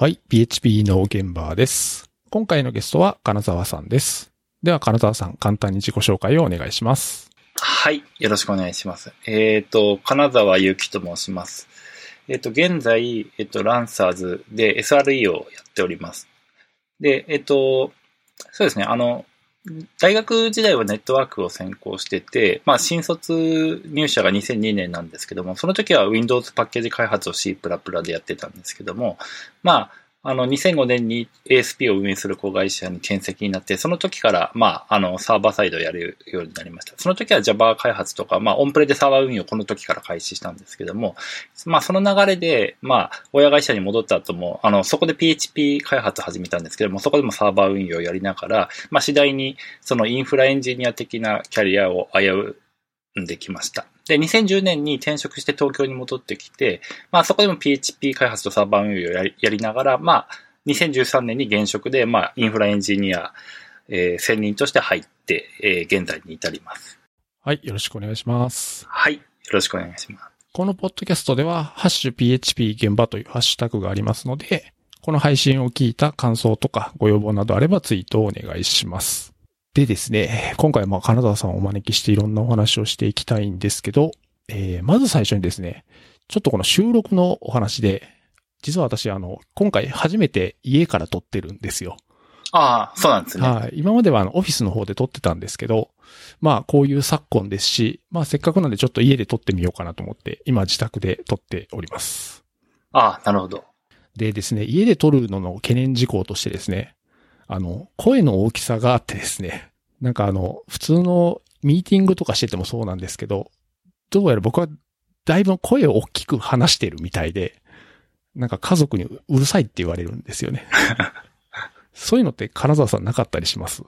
はい、PHP の現場です。今回のゲストは金沢さんです。では金沢さん、簡単に自己紹介をお願いします。はい。よろしくお願いします。えっ、と、金沢ゆきと申します。えっ、と、現在、えっ、と、ランサーズで SRE をやっております。で、えっ、と、そうですね、あの、大学時代はネットワークを専攻してて、まあ、新卒入社が2002年なんですけども、その時は Windows パッケージ開発を C++ でやってたんですけども、まあ、あの、2005年に ASP を運営する子会社に転籍になって、その時から、まあ、あの、サーバーサイドをやるようになりました。その時は Java 開発とか、まあ、オンプレでサーバー運用をこの時から開始したんですけども、まあ、その流れで、まあ、親会社に戻った後も、あの、そこで PHP 開発始めたんですけども、そこでもサーバー運用をやりながら、まあ、次第に、そのインフラエンジニア的なキャリアを危うんできました。で、2010年に転職して東京に戻ってきて、まあそこでも PHP 開発とサーバー運用をやりやりながら、まあ2013年に現職で、まあインフラエンジニア、えー専任として入って、えー現在に至ります。はい、よろしくお願いします。はい。よろしくお願いします。このポッドキャストでは、ハッシュ PHP 現場というハッシュタグがありますので、この配信を聞いた感想とかご要望などあればツイートをお願いします。でですね、今回まあ金沢さんをお招きしていろんなお話をしていきたいんですけど、えーまず最初にですね、ちょっとこの収録のお話で、実は私あの、今回初めて家から撮ってるんですよ。ああ、そうなんですね。はい。今まではあの、オフィスの方で撮ってたんですけど、まあ、こういう昨今ですし、まあ、せっかくなんでちょっと家で撮ってみようかなと思って、今自宅で撮っております。ああ、なるほど。でですね、家で撮るのの懸念事項としてですね、あの、声の大きさがあってですね、なんかあの、普通のミーティングとかしててもそうなんですけど、どうやら僕はだいぶ声を大きく話してるみたいで、なんか家族にうるさいって言われるんですよね。そういうのって金沢さんなかったりします？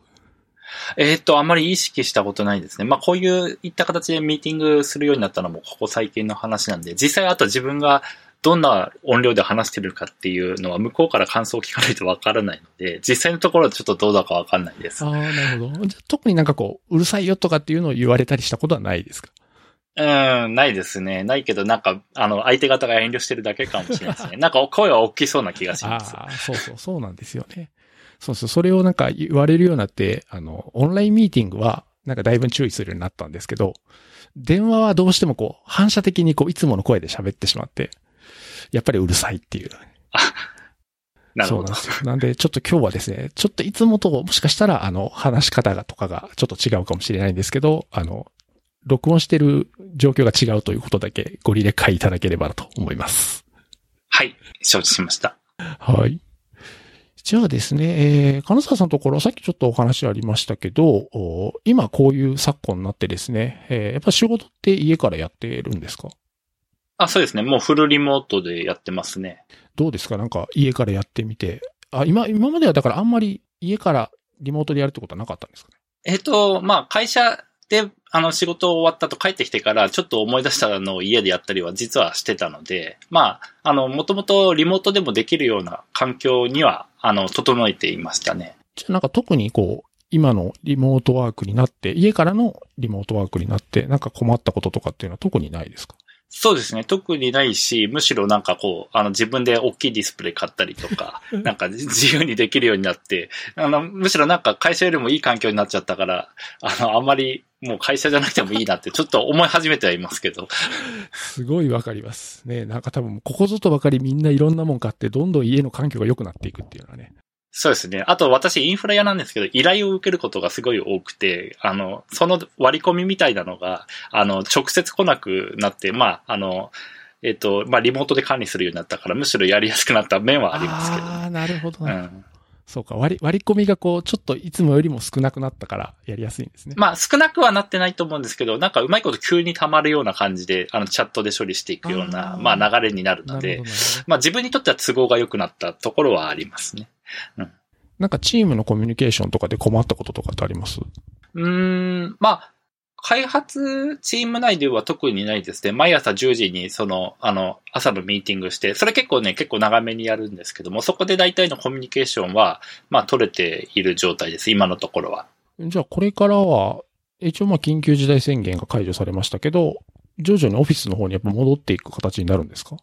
えーっと、あんまり意識したことないですね。まあ、こういういった形でミーティングするようになったのもここ最近の話なんで、実際あと自分がどんな音量で話してるかっていうのは向こうから感想を聞かないとわからないので、実際のところはちょっとどうだかわかんないです。ああ、なるほど。じゃあ特になんかこう、うるさいよとかっていうのを言われたりしたことはないですか？うん、ないですね。ないけど、なんか、あの、相手方が遠慮してるだけかもしれないですね。なんか声は大きそうな気がします。ああ、そうそう、そうなんですよね。そうそう、それをなんか言われるようになって、あの、オンラインミーティングは、なんかだいぶ注意するようになったんですけど、電話はどうしてもこう、反射的にこう、いつもの声で喋ってしまって、やっぱりうるさいっていう。なるほどそうなんで。すよ。なんで、ちょっと今日はですね、ちょっといつもと、もしかしたら、あの、話し方がとかがちょっと違うかもしれないんですけど、あの、録音してる状況が違うということだけご理解いただければなと思います。はい、承知しました。はい。じゃあですね、えー、金沢さんのところ、さっきちょっとお話ありましたけど、お今こういう昨今になってですね、えーやっぱ仕事って家からやってるんですか？あ、そうですね。もうフルリモートでやってますね。どうですか？なんか家からやってみて。あ、今、今まではだからあんまり家からリモートでやるってことはなかったんですかね？えっと、まあ、会社で、あの、仕事終わったと帰ってきてから、ちょっと思い出したのを家でやったりは実はしてたので、まあ、あの、もともとリモートでもできるような環境には、あの、整えていましたね。じゃあなんか特にこう、今のリモートワークになって、家からのリモートワークになって、なんか困ったこととかっていうのは特にないですか？そうですね。特にないし、むしろなんかこう、あの自分で大きいディスプレイ買ったりとか、なんか自由にできるようになって、あの、むしろなんか会社よりもいい環境になっちゃったから、あの、あんまりもう会社じゃなくてもいいなってちょっと思い始めてはいますけど。すごいわかります。ねなんか多分、ここぞとばかりみんないろんなもん買って、どんどん家の環境が良くなっていくっていうのはね。そうですね。あと私インフラ屋なんですけど、依頼を受けることがすごい多くて、あの、その割り込みみたいなのが、あの、直接来なくなって、まあ、あの、えっ、と、まあ、リモートで管理するようになったから、むしろやりやすくなった面はありますけど、ああ、なるほど、うん。そうか、割り、割り込みがこう、ちょっといつもよりも少なくなったから、やりやすいんですね。まあ、少なくはなってないと思うんですけど、なんかうまいこと急に溜まるような感じで、あの、チャットで処理していくような、あーまあ、流れになるので。まあ、自分にとっては都合が良くなったところはありますね。なんかチームのコミュニケーションとかで困ったこととかってあります？うーん、まあ、開発チーム内では特にないですね。毎朝10時にその、あの、朝のミーティングして、それ結構ね、結構長めにやるんですけども、そこで大体のコミュニケーションは、まあ取れている状態です、今のところは。じゃあ、これからは、一応まあ、緊急事態宣言が解除されましたけど、徐々にオフィスの方にやっぱ戻っていく形になるんですか？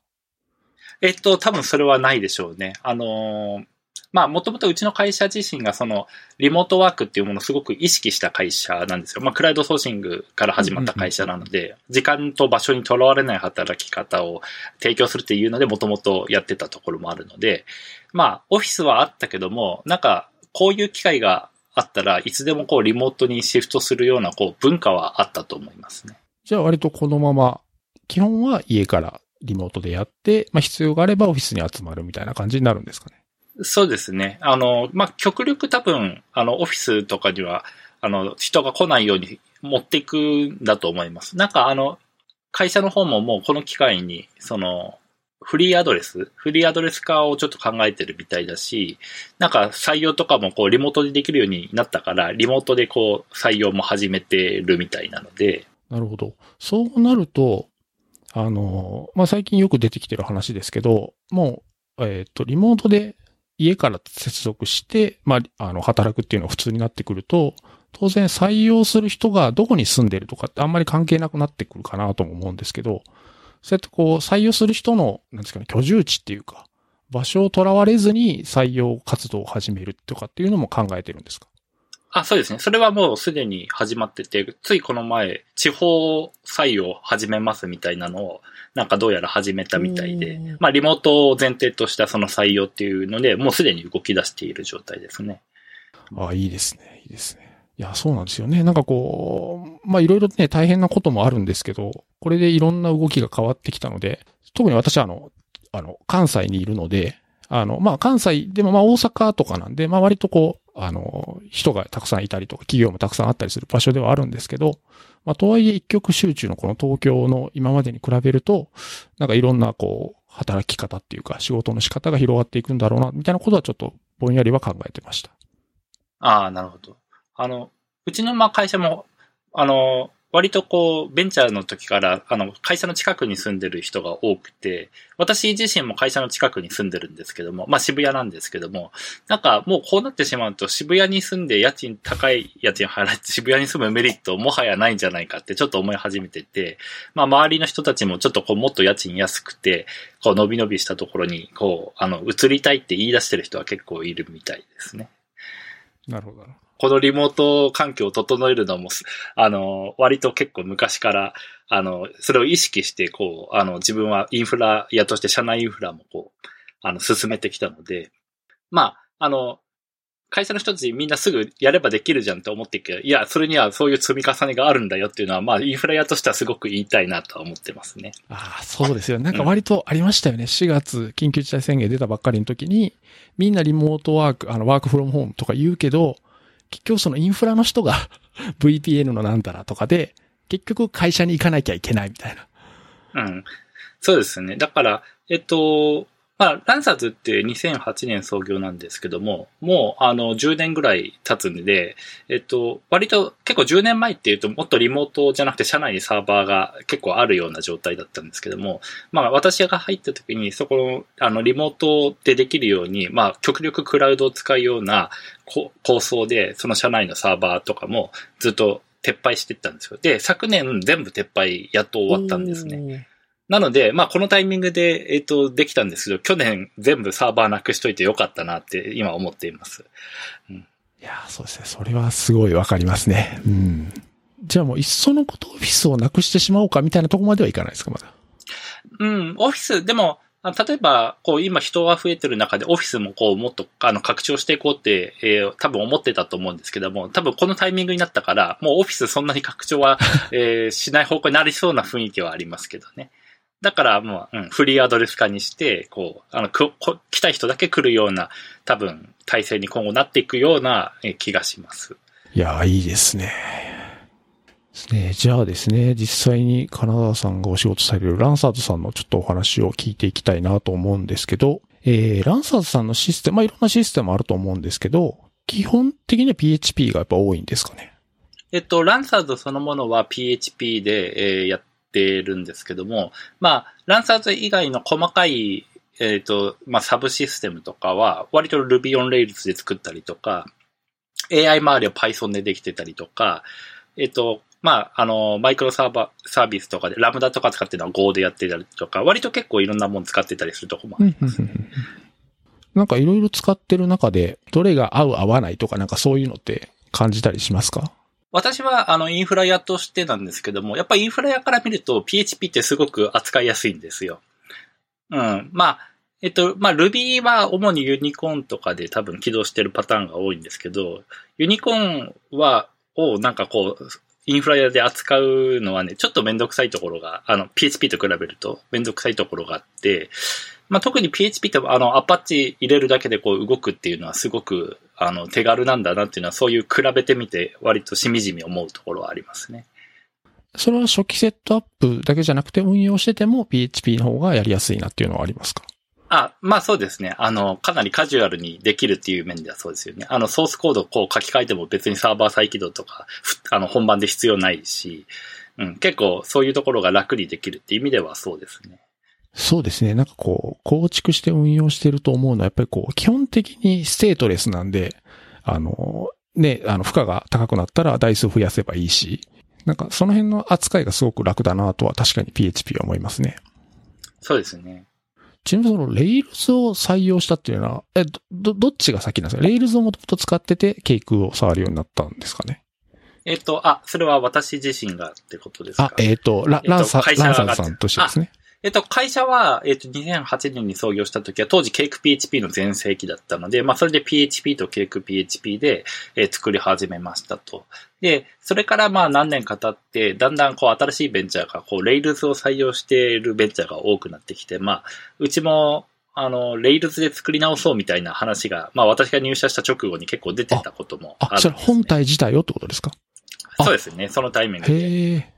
えっと、多分それはないでしょうね。あのーまあ、もともとうちの会社自身がその、リモートワークっていうものをすごく意識した会社なんですよ。まあ、クラウドソーシングから始まった会社なので、時間と場所にとらわれない働き方を提供するっていうので、もともとやってたところもあるので、まあ、オフィスはあったけども、なんか、こういう機会があったらいつでもこうリモートにシフトするようなこう文化はあったと思いますね。じゃあ割とこのまま、基本は家からリモートでやって、まあ必要があればオフィスに集まるみたいな感じになるんですかね。そうですね。あの、まあ、極力多分、あの、オフィスとかには、あの、人が来ないように持っていくんだと思います。なんかあの、会社の方ももうこの機会に、その、フリーアドレスフリーアドレス化をちょっと考えてるみたいだし、なんか採用とかもこうリモートでできるようになったから、リモートでこう採用も始めてるみたいなので、なるほど。そうなると、あの、まあ、最近よく出てきてる話ですけど、もう、えっ、と、リモートで家から接続して、まあ、あの、働くっていうのが普通になってくると、当然採用する人がどこに住んでるとかってあんまり関係なくなってくるかなとも思うんですけど、そうやってこう、採用する人の、なんですかね、居住地っていうか、場所をとらわれずに採用活動を始めるとかっていうのも考えてるんですか？あ、そうですね。それはもうすでに始まってて、ついこの前、地方採用始めますみたいなのを、なんかどうやら始めたみたいでうん、まあリモートを前提としたその採用っていうので、もうすでに動き出している状態ですね。ああ、いいですね。いいですね。いや、そうなんですよね。なんかこう、まあいろいろね、大変なこともあるんですけど、これでいろんな動きが変わってきたので、特に私はあの、あの、関西にいるので、あの、まあ関西でもまあ大阪とかなんで、まあ割とこう、あの、人がたくさんいたりとか、企業もたくさんあったりする場所ではあるんですけど、まあとはいえ一極集中のこの東京の今までに比べると、なんかいろんなこう、働き方っていうか仕事の仕方が広がっていくんだろうな、みたいなことはちょっとぼんやりは考えてました。ああ、なるほど。あの、うちのまあ会社も、あの、割とこう、ベンチャーの時から、あの、会社の近くに住んでる人が多くて、私自身も会社の近くに住んでるんですけども、まあ渋谷なんですけども、なんかもうこうなってしまうと渋谷に住んで家賃高い家賃払って 渋谷に住むメリットもはやないんじゃないかってちょっと思い始めてて、まあ周りの人たちもちょっとこうもっと家賃安くて、こう伸び伸びしたところに、こう、あの、移りたいって言い出してる人は結構いるみたいですね。なるほど。このリモート環境を整えるのも、あの、割と結構昔から、あの、それを意識して、こう、あの、自分はインフラ屋として社内インフラもこう、あの、進めてきたので、まあ、あの、会社の人たちみんなすぐやればできるじゃんって思ってるけど、いや、それにはそういう積み重ねがあるんだよっていうのは、まあ、インフラ屋としてはすごく言いたいなとは思ってますね。ああ、そうですよ。なんか割とありましたよね。4月、緊急事態宣言出たばっかりの時に、みんなリモートワーク、あの、ワークフロムホームとか言うけど、結局そのインフラの人が VPN のなんたらとかで、結局会社に行かなきゃいけないみたいな。うん。そうですね。だから、えっと、まあ、ランサーズって2008年創業なんですけども、もう、あの、10年ぐらい経つんで、えっと、割と結構10年前っていうと、もっとリモートじゃなくて社内にサーバーが結構あるような状態だったんですけども、まあ、私が入った時に、そこの、あの、リモートでできるように、まあ、極力クラウドを使うような構想で、その社内のサーバーとかもずっと撤廃していったんですよ。で、昨年全部撤廃やっと終わったんですね。ね。なので、まあこのタイミングで、えっ、と、できたんですけど、去年全部サーバーなくしといてよかったなって今思っています。いやー、そうですね。それはすごいわかりますね。うん。じゃあもういっそのことオフィスをなくしてしまおうかみたいなとこまではいかないですか、まだ？うん、オフィス、でも、あ例えば、こう、今人が増えてる中で、オフィスもこう、もっと、あの、拡張していこうって、えー多分思ってたと思うんですけども、多分このタイミングになったから、もうオフィスそんなに拡張は、えーしない方向になりそうな雰囲気はありますけどね。だから、もう、うん、フリーアドレス化にして、こう、あの、くこ来たい人だけ来るような、多分、体制に今後なっていくようなえー気がします。いやー、いいですね。ですね。じゃあですね、実際に金沢さんがお仕事されるランサーズさんのちょっとお話を聞いていきたいなと思うんですけど、えー、ランサーズさんのシステム、まあ、いろんなシステムあると思うんですけど、基本的には PHP がやっぱ多いんですかね？えっと、ランサーズそのものは PHP で、えーやってるんですけども、まあ、ランサーズ以外の細かい、えっと、まあ、サブシステムとかは、割と Ruby on Rails で作ったりとか、AI 周りは Python でできてたりとか、えっと、まあ、あの、マイクロサーバー、サービスとかで、ラムダとか使ってるのは Go でやってたりとか、割と結構いろんなもの使ってたりするとこもあります。なんかいろいろ使ってる中で、どれが合う合わないとかなんかそういうのって感じたりしますか？私は、あの、インフラ屋としてなんですけども、やっぱりインフラ屋から見ると PHP ってすごく扱いやすいんですよ。うん。まあ、えっと、まあ、Ruby は主にユニコーンとかで多分起動してるパターンが多いんですけど、ユニコーンは、をなんかこう、インフラ屋で扱うのはね、ちょっとめんどくさいところが、あの、PHP と比べるとめんどくさいところがあって、まあ、特に PHP ってあの、アパッチ入れるだけでこう動くっていうのはすごく、あの、手軽なんだなっていうのはそういう比べてみて割としみじみ思うところはありますね。それは初期セットアップだけじゃなくて運用してても PHP の方がやりやすいなっていうのはありますか？あ、まあそうですね。あの、かなりカジュアルにできるっていう面ではそうですよね。あの、ソースコードをこう書き換えても別にサーバー再起動とか、ふあの、本番で必要ないし、うん、結構そういうところが楽にできるっていう意味ではそうですね。そうですね。なんかこう、構築して運用してると思うのは、やっぱりこう、基本的にステートレスなんで、あの、ね、あの、負荷が高くなったら台数増やせばいいし、なんかその辺の扱いがすごく楽だなとは確かに PHP は思いますね。そうですね。ちなみにその Rails を採用したっていうのは、え、ど、どどっちが先なんですか ?Rails をもともと使ってて、ケイクを触るようになったんですかね？えっ、と、あ、それは私自身がってことですか？あ、えっ、と、ラえっとランサ、ランサーさんとしてですね。えっと、会社は、えっと、2008年に創業した時は、当時、ケイク PHP の全盛期だったので、まあ、それで PHP とケイク PHP で、えー作り始めましたと。で、それからまあ何年か経って、だんだんこう新しいベンチャーが、こう、Rails を採用しているベンチャーが多くなってきて、まあ、うちも、あの、Rails で作り直そうみたいな話が、まあ私が入社した直後に結構出てたこともあるんあ、そね。れ本体自体をってことですか？あそうですね、そのタイミングで。へえ。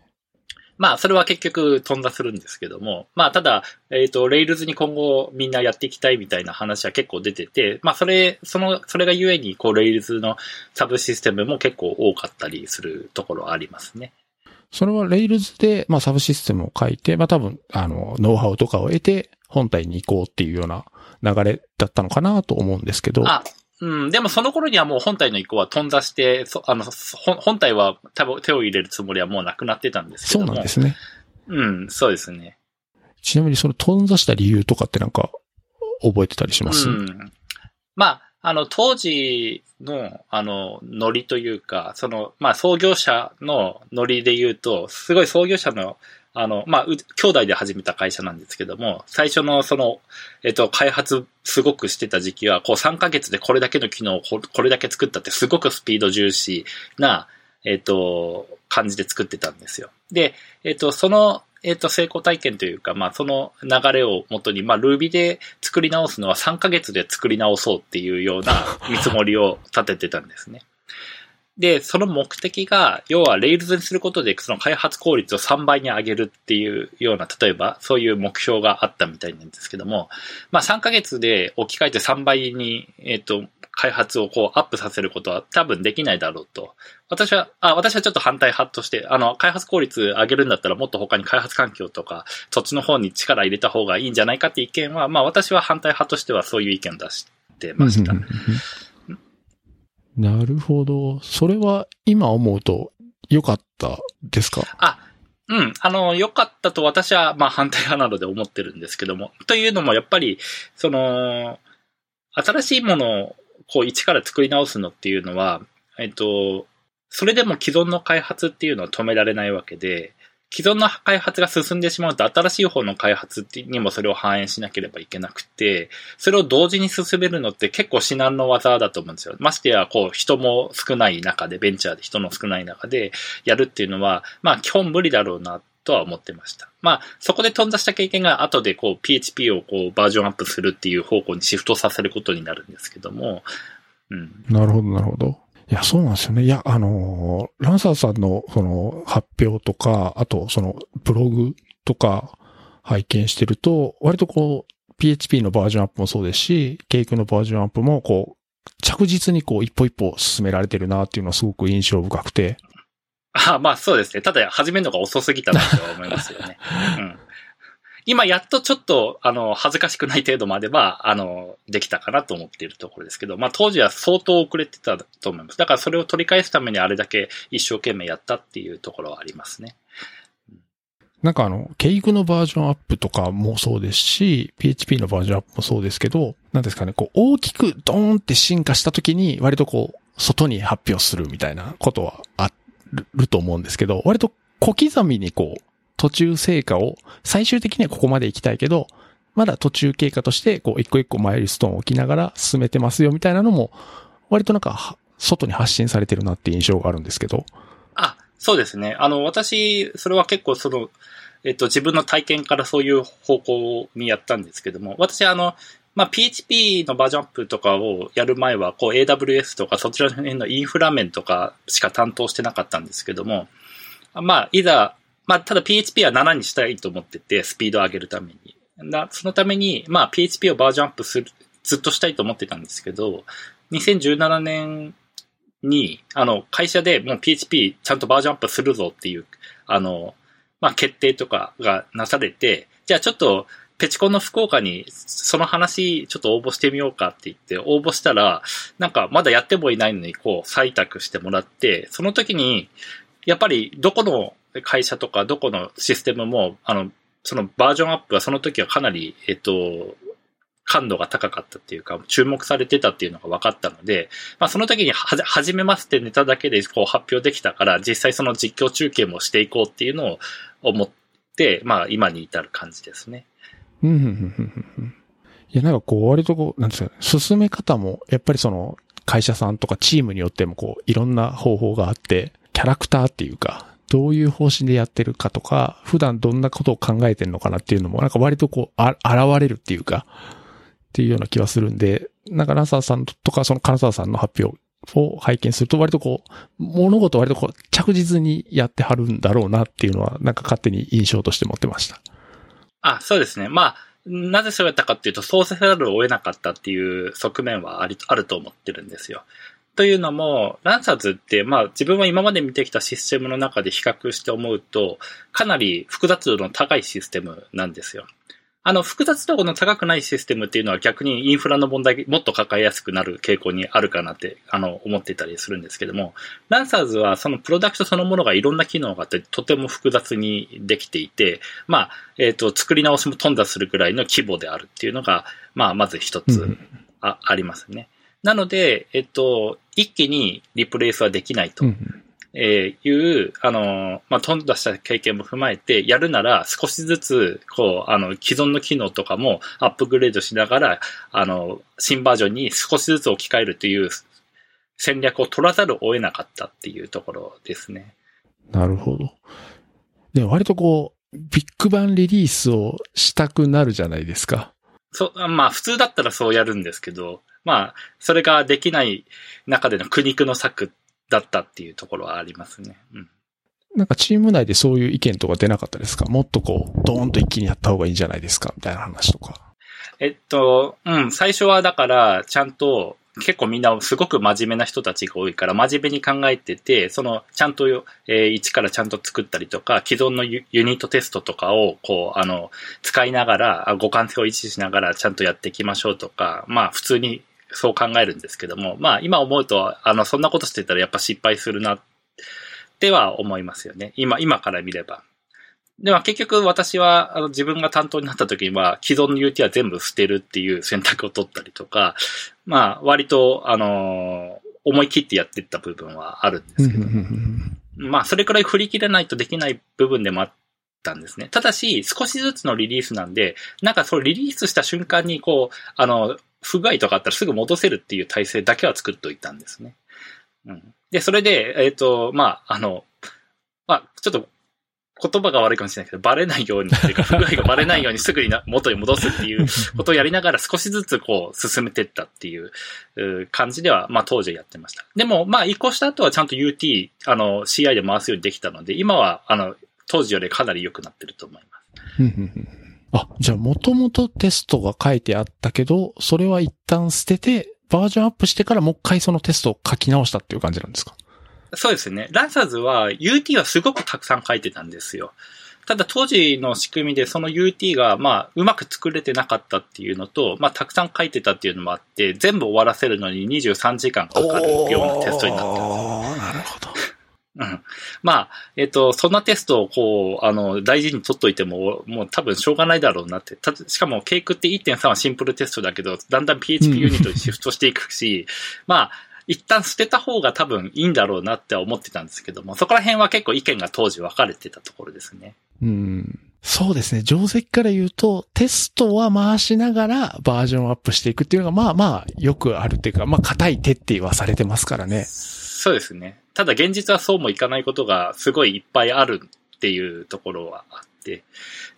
まあ、それは結局頓挫するんですけども、まあ、ただ、えっ、と、Rails に今後みんなやっていきたいみたいな話は結構出てて、まあ、それ、その、それがゆえに、こう、Rails のサブシステムも結構多かったりするところありますね。それは Rails で、まあ、サブシステムを書いて、まあ、多分、あの、ノウハウとかを得て、本体に行こうっていうような流れだったのかなと思うんですけど。あ、うん、でもその頃にはもう本体の移行は頓挫して、そあの、そ本本体は多分手を入れるつもりはもうなくなってたんですけそども。うなんですね。うん、そうですね。ちなみにその頓挫した理由とかってなんか、覚えてたりします、うん。まあ、あの、当時の、あの、ノリというか、その、まあ、創業者のノリで言うと、すごい創業者の、あの、まあ、兄弟で始めた会社なんですけども、最初のその、えっと、開発すごくしてた時期は、こう3ヶ月でこれだけの機能をここれだけ作ったってすごくスピード重視な、えっと、感じで作ってたんですよ。で、えっと、その、えっと、成功体験というか、まあ、その流れをもとに、まあ、Ruby で作り直すのは3ヶ月で作り直そうっていうような見積もりを立ててたんですね。で、その目的が、要は Rails にすることで、その開発効率を3倍に上げるっていうような、例えば、そういう目標があったみたいなんですけども、まあ3ヶ月で置き換えて3倍に、えっ、と、開発をこうアップさせることは多分できないだろうと。私は、あ、私はちょっと反対派として、あの、開発効率上げるんだったらもっと他に開発環境とか、そっちの方に力入れた方がいいんじゃないかって意見は、まあ私は反対派としてはそういう意見を出してました。なるほど。それは今思うと良かったですか？あ、うん。あの、良かったと私は、まあ反対派なので思ってるんですけども。というのも、やっぱり、その、新しいものを、こう、一から作り直すのっていうのは、えっと、それでも既存の開発っていうのは止められないわけで、既存の開発が進んでしまうと、新しい方の開発にもそれを反映しなければいけなくて、それを同時に進めるのって結構至難の技だと思うんですよ。ましてや、こう、人も少ない中で、ベンチャーで人の少ない中でやるっていうのは、まあ、基本無理だろうな、とは思ってました。まあ、そこで頓挫した経験が後でこう、PHP をこう、バージョンアップするっていう方向にシフトさせることになるんですけども、うん。なるほど、なるほど。いや、そうなんですよね。いや、あのランサーさんの、その、発表とか、あと、その、ブログとか、拝見してると、割とこう、PHP のバージョンアップもそうですし、ケイクのバージョンアップも、こう、着実にこう、一歩一歩進められてるなっていうのはすごく印象深くて。あまあそうですね。ただ始めるのが遅すぎたなとは思いますよね。うん。今やっとちょっと、あの、恥ずかしくない程度までは、あの、できたかなと思っているところですけど、まあ当時は相当遅れてたと思います。だからそれを取り返すためにあれだけ一生懸命やったっていうところはありますね。なんかあの、ケイクのバージョンアップとかもそうですし、PHP のバージョンアップもそうですけど、なんですかね、こう、大きくドーンって進化した時に、割とこう、外に発表するみたいなことはあると思うんですけど、割と小刻みにこう、途中成果を、最終的にはここまで行きたいけど、まだ途中経過として、こう、一個一個マイルストーンを置きながら進めてますよみたいなのも、割となんか、外に発信されてるなって印象があるんですけど。あ、そうですね。あの、私、それは結構その、えっと、自分の体験からそういう方向にやったんですけども、私、あの、まあ、PHP のバージョンアップとかをやる前は、こう AWS とかそちら辺のインフラ面とかしか担当してなかったんですけども、まあ、いざ、まあ、ただ PHP は7にしたいと思ってて、スピードを上げるために。そのために、まあ、PHP をバージョンアップする、ずっとしたいと思ってたんですけど、2017年に、あの、会社でもう PHP ちゃんとバージョンアップするぞっていう、あの、まあ、決定とかがなされて、じゃあちょっと、ペチコンの福岡にその話ちょっと応募してみようかって言って応募したら、なんかまだやってもいないのにこう採択してもらって、その時に、やっぱりどこの会社とかどこのシステムも、あの、そのバージョンアップはその時はかなり、えっと、感度が高かったっていうか、注目されてたっていうのが分かったので、まあその時には、始めますってネタだけでこう発表できたから、実際その実況中継もしていこうっていうのを思って、まあ今に至る感じですね。うん、うん、うん。いや、なんかこう、割とこう、なんですかね、進め方も、やっぱりその、会社さんとかチームによってもこう、いろんな方法があって、キャラクターっていうか、どういう方針でやってるかとか、普段どんなことを考えてるのかなっていうのも、なんか割とこう、あ、現れるっていうか、っていうような気はするんで、なんかラサーさんとか、その金沢さんの発表を拝見すると割とこう、物事割とこう、着実にやってはるんだろうなっていうのは、なんか勝手に印象として持ってました。あ、そうですね。まあ、なぜそうやったかっていうと、そうせざるを得なかったっていう側面はあり、あると思ってるんですよ。というのも、ランサーズって、まあ自分は今まで見てきたシステムの中で比較して思うと、かなり複雑度の高いシステムなんですよ。あの、複雑度の高くないシステムっていうのは逆にインフラの問題もっと抱えやすくなる傾向にあるかなって、あの、思っていたりするんですけども、ランサーズはそのプロダクトそのものがいろんな機能があってとても複雑にできていて、まあ、えっ、ー、と、作り直しも頓挫するぐらいの規模であるっていうのが、まあ、まず一つあ,、ありますね。なので、えっと、一気にリプレイスはできないと。えいう、あの、まあ、飛んだした経験も踏まえて、やるなら少しずつ、こう、あの、既存の機能とかもアップグレードしながら、あの、新バージョンに少しずつ置き換えるという戦略を取らざるを得なかったっていうところですね。なるほど。で、割とこう、ビッグバンリリースをしたくなるじゃないですか。そう、まあ普通だったらそうやるんですけど、まあ、それができない中での苦肉の策だったっていうところはありますね。うん。なんかチーム内でそういう意見とか出なかったですか？もっとこう、ドーンと一気にやった方がいいんじゃないですか？みたいな話とか。えっと、うん、最初はだから、ちゃんと、結構みんなすごく真面目な人たちが多いから、真面目に考えてて、その、ちゃんと、えー、一からちゃんと作ったりとか、既存のユニットテストとかを、こう、あの、使いながら、互換性を維持しながらちゃんとやっていきましょうとか、まあ、普通にそう考えるんですけども、まあ、今思うと、あの、そんなことしてたらやっぱ失敗するな、っては思いますよね。今、今から見れば。では結局私はあの自分が担当になった時には既存の UT は全部捨てるっていう選択を取ったりとか、まあ割とあの思い切ってやっていった部分はあるんですけど、まあそれくらい振り切れないとできない部分でもあったんですね。ただし少しずつのリリースなんで、なんかそのリリースした瞬間にこう、あの、不具合とかあったらすぐ戻せるっていう体制だけは作っておいたんですね。うん。で、それで、えっ、ー、と、まあ、あの、まあ、ちょっと言葉が悪いかもしれないけど、バレないようにっていうか、不具合がバレないようにすぐに元に戻すっていうことをやりながら少しずつこう進めてったっていう感じでは、まあ当時やってました。でも、まあ移行した後はちゃんと UT、あの CI で回すようにできたので、今はあの当時よりかなり良くなってると思います。あ、じゃあもともとテストが書いてあったけど、それは一旦捨てて、バージョンアップしてからもう一回そのテストを書き直したっていう感じなんですか？そうですね。ランサーズは UT はすごくたくさん書いてたんですよ。ただ当時の仕組みでその UT が、まあ、うまく作れてなかったっていうのと、まあ、たくさん書いてたっていうのもあって、全部終わらせるのに23時間かかるようなテストになってます。なるほど。うん。まあ、えっ、と、そんなテストをこう、あの、大事に取っといても、もう多分しょうがないだろうなって。たしかも、ケイクって1.3はシンプルテストだけど、だんだん PHP ユニットにシフトしていくし、まあ、一旦捨てた方が多分いいんだろうなって思ってたんですけども、そこら辺は結構意見が当時分かれてたところですね。うん。そうですね。定石から言うと、テストは回しながらバージョンアップしていくっていうのが、まあまあ、よくあるっていうか、まあ、硬い手って言わされてますからね。そうですね。ただ現実はそうもいかないことがすごいいっぱいあるっていうところはあって。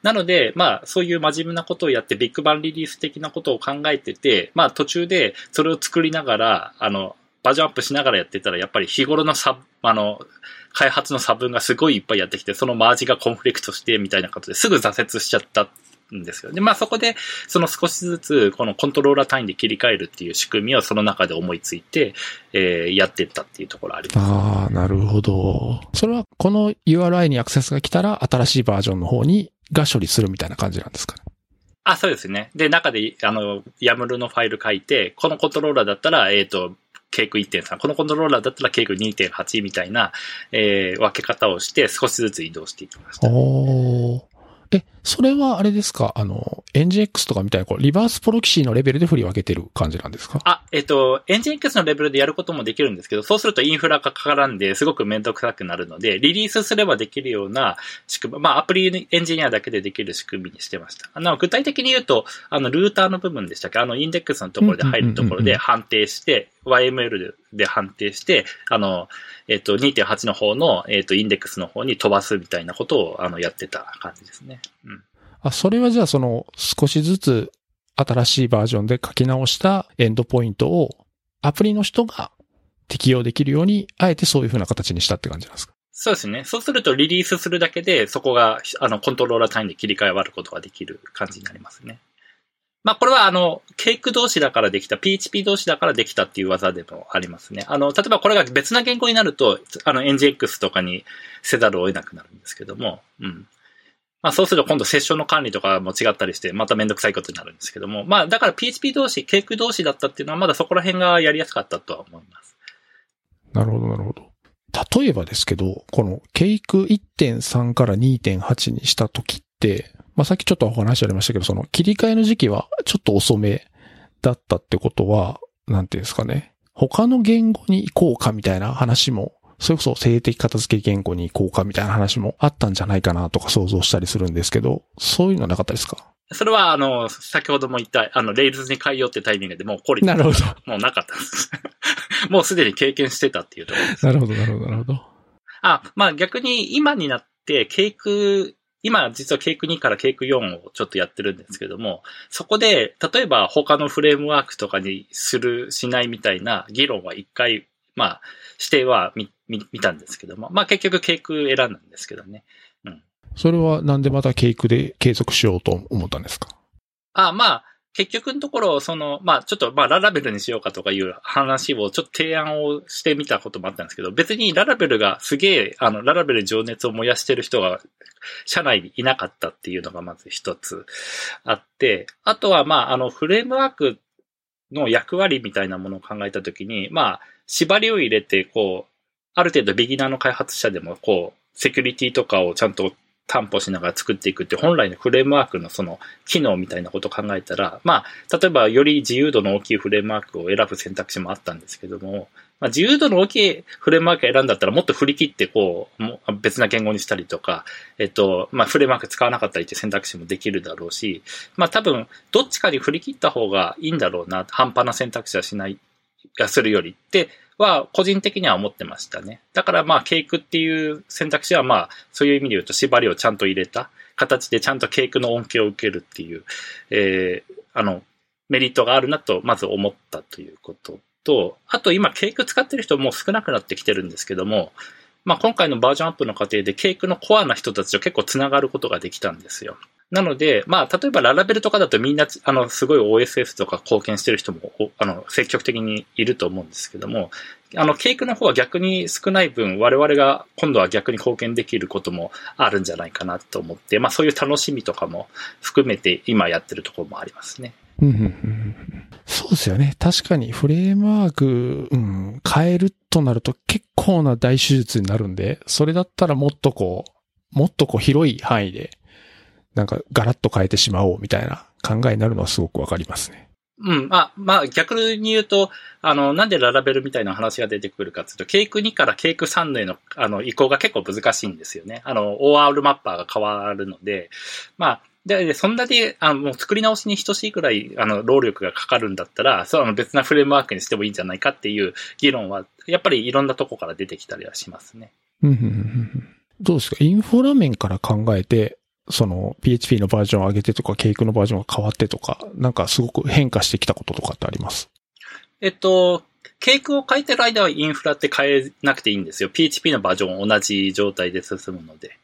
なので、まあ、そういう真面目なことをやって、ビッグバンリリース的なことを考えてて、まあ、途中でそれを作りながら、あの、バージョンアップしながらやってたら、やっぱり日頃のサあの、開発の差分がすごいいっぱいやってきて、そのマージがコンフリクトしてみたいなことですぐ挫折しちゃったんですよ。で、まあそこで、その少しずつ、このコントローラー単位で切り替えるっていう仕組みをその中で思いついて、えー、やっていったっていうところあります。ああ、なるほど。それは、この URI にアクセスが来たら、新しいバージョンの方に、が処理するみたいな感じなんですかね？あ、そうですね。で、中で、あの、YAML のファイル書いて、このコントローラーだったら、えっ、ー、と、ケーク1.3、このコントローラーだったらケーク2.8みたいな、えー、分け方をして少しずつ移動していきました。おえ、それはあれですか？あの、NGX とかみたいな、こう、リバースプロキシーのレベルで振り分けてる感じなんですか？あ、えっと、NGX のレベルでやることもできるんですけど、そうするとインフラがかからんで、すごくめんどくさくなるので、リリースすればできるような仕組み、まあ、アプリエンジニアだけでできる仕組みにしてました。あの、具体的に言うと、あの、ルーターの部分でしたっけ？あの、インデックスのところで入るところで判定して、YML で判定して、あの、えっ、と、2.8の方の、えっ、と、インデックスの方に飛ばすみたいなことを、あの、やってた感じですね。うん。あ、それはじゃあその少しずつ新しいバージョンで書き直したエンドポイントをアプリの人が適用できるように、あえてそういう風な形にしたって感じなんですか？そうですね。そうするとリリースするだけで、そこが、あの、コントローラー単位で切り替え割ることができる感じになりますね。まあ、これはあの、ケイク同士だからできた、PHP 同士だからできたっていう技でもありますね。あの、例えばこれが別な言語になると、あの、NGX とかにせざるを得なくなるんですけども、うん。まあそうすると今度セッションの管理とかも違ったりして、まためんどくさいことになるんですけども、まあだから PHP 同士、ケーク同士だったっていうのはまだそこら辺がやりやすかったとは思います。なるほど、なるほど。例えばですけど、このケイク1.3から2.8にした時って、まあさっきちょっとお話ありましたけど、その切り替えの時期はちょっと遅めだったってことは、なんていうんですかね。他の言語に行こうかみたいな話もそれこそ性的片付け言語に行こうかみたいな話もあったんじゃないかなとか想像したりするんですけど、そういうのはなかったですか？それは、あの、先ほども言った、あの、レイルズに変えようってタイミングでもうこりなるほど。もうなかったです。もうすでに経験してたっていうところです。なるほど、なるほど、なるほど。あ、まあ逆に今になって、ケイク、今実はケイク2からケイク4をちょっとやってるんですけども、そこで、例えば他のフレームワークとかにする、しないみたいな議論は一回、まあ、指定は見たんですけども、まあ結局ケイク選んだんですけどね。うん。それはなんでまたケイクで継続しようと思ったんですか？あまあ、結局のところ、その、まあちょっと、まあララベルにしようかとかいう話をちょっと提案をしてみたこともあったんですけど、別にララベルがすげえ、あの、ララベル情熱を燃やしてる人が社内にいなかったっていうのがまず一つあって、あとはまああの、フレームワークの役割みたいなものを考えたときに、まあ、縛りを入れて、こう、ある程度ビギナーの開発者でも、こう、セキュリティとかをちゃんと担保しながら作っていくって本来のフレームワークのその機能みたいなことを考えたら、まあ、例えばより自由度の大きいフレームワークを選ぶ選択肢もあったんですけども、まあ、自由度の大きいフレームワーク選んだったらもっと振り切ってこう、別な言語にしたりとか、えっと、まあ、フレームワーク使わなかったりって選択肢もできるだろうし、まあ、多分、どっちかに振り切った方がいいんだろうな、半端な選択肢はしない、がするよりっては個人的には思ってましたね。だからまあ、ケイクっていう選択肢はまあ、そういう意味で言うと縛りをちゃんと入れた形でちゃんとケイクの恩恵を受けるっていう、えー、あの、メリットがあるなと、まず思ったということと、あと今、ケイク使ってる人も少なくなってきてるんですけども、まあ今回のバージョンアップの過程でケイクのコアな人たちと結構繋がることができたんですよ。なので、まあ、例えばララベルとかだとみんな、あの、すごい OSS とか貢献してる人も、あの、積極的にいると思うんですけども、あの、ケイクの方は逆に少ない分、我々が今度は逆に貢献できることもあるんじゃないかなと思って、まあ、そういう楽しみとかも含めて今やってるところもありますね。そうですよね。確かにフレームワーク、うん、変えるとなると結構な大手術になるんで、それだったらもっとこう、もっとこう広い範囲でなんかガラッと変えてしまおうみたいな考えになるのはすごくわかりますね。うん。まあ、まあ、逆に言うと、あの、なんでララベルみたいな話が出てくるかっていうと、ケイク2からケイク3への、あの、移行が結構難しいんですよね。あの、OR マッパーが変わるので、まあ、で、そんなに、あの、もう作り直しに等しいくらい、あの、労力がかかるんだったら、そう、あの、別なフレームワークにしてもいいんじゃないかっていう議論は、やっぱりいろんなとこから出てきたりはしますね。どうですか？インフォラ面から考えて、その PHP のバージョンを上げてとか、ケイクのバージョンが変わってとか、なんかすごく変化してきたこととかってあります？えっと、ケイクを書いてる間はインフラって変えなくていいんですよ。PHP のバージョン同じ状態で進むので。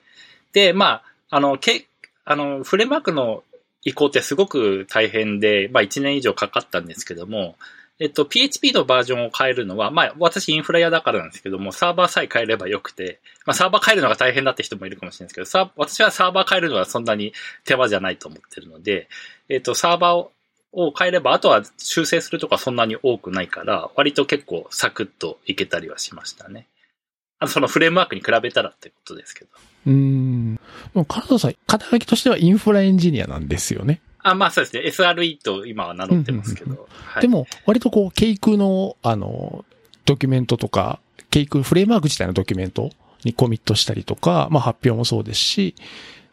で、まあ、あの、ケあの、フレームワークの移行ってすごく大変で、まあ1年以上かかったんですけども、えっと、PHP のバージョンを変えるのは、まあ、私インフラ屋だからなんですけども、サーバーさえ変えればよくて、まあ、サーバー変えるのが大変だって人もいるかもしれないですけど、さ私はサーバー変えるのはそんなに手間じゃないと思ってるので、えっと、サーバーを変えれば、あとは修正するとかそんなに多くないから、割と結構サクッといけたりはしましたね。あの、そのフレームワークに比べたらってことですけど。うん。でも、カナダさん、肩書きとしてはインフラエンジニアなんですよね。あ、まあそうですね。SRE と今は名乗ってますけど。でも、割とこう、ケイクの、あの、ドキュメントとか、ケイクフレームワーク自体のドキュメントにコミットしたりとか、まあ発表もそうですし、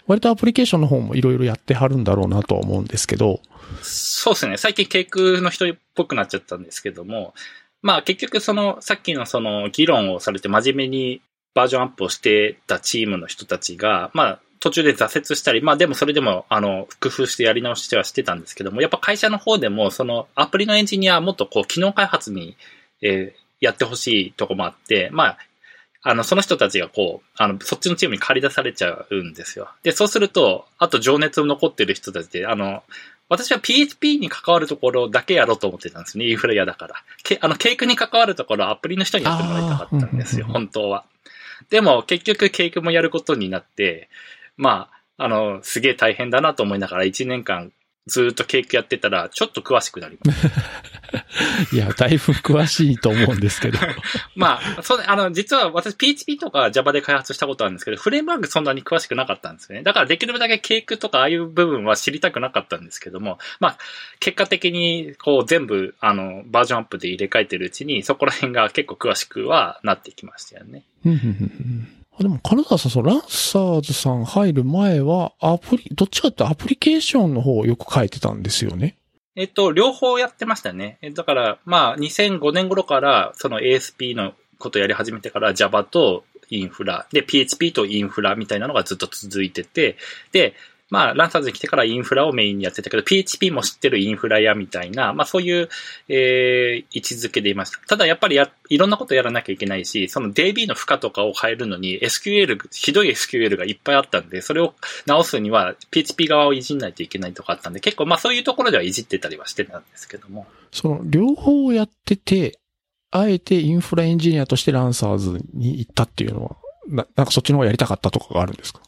割とアプリケーションの方もいろいろやってはるんだろうなとは思うんですけど。そうですね。最近ケイクの人っぽくなっちゃったんですけども、まあ結局その、さっきのその議論をされて真面目にバージョンアップをしてたチームの人たちが、まあ途中で挫折したり、まあでもそれでも、あの、工夫してやり直してはしてたんですけども、やっぱ会社の方でも、そのアプリのエンジニアはもっとこう、機能開発に、えー、やってほしいとこもあって、まあ、あの、その人たちがこう、あの、そっちのチームに借り出されちゃうんですよ。で、そうすると、あと情熱残ってる人たちで、あの、私は PHP に関わるところだけやろうと思ってたんですね。インフラ嫌だから。けあの、ケイクに関わるところはアプリの人にやってもらいたかったんですよ、本当は。でも、結局ケイクもやることになって、まあ、あの、すげえ大変だなと思いながら1年間ずっとケーキやってたら、ちょっと詳しくなります。いや、だいぶ詳しいと思うんですけど。まあ、そう、あの、実は私 PHP とか Java で開発したことあるんですけど、フレームワークそんなに詳しくなかったんですよね。だからできるだけケークとかああいう部分は知りたくなかったんですけども、まあ、結果的にこう全部、あの、バージョンアップで入れ替えてるうちに、そこら辺が結構詳しくはなってきましたよね。でも、金沢さん、そうランサーズさん入る前は、アプリ、どっちかってアプリケーションの方をよく書いてたんですよね。えっと、両方やってましたね。だから、まあ、2005年頃から、その ASP のことやり始めてから Java とインフラ、で、PHP とインフラみたいなのがずっと続いてて、で、まあ、ランサーズに来てからインフラをメインにやってたけど、PHP も知ってるインフラやみたいな、まあそういう、えー、位置づけでいました。ただやっぱりや、いろんなことやらなきゃいけないし、その DB の負荷とかを変えるのに SQL、ひどい SQL がいっぱいあったんで、それを直すには PHP 側をいじんないといけないとかあったんで、結構まあそういうところではいじってたりはしてたんですけども。その両方をやってて、あえてインフラエンジニアとしてランサーズに行ったっていうのは、ななんかそっちの方がやりたかったとかがあるんですか？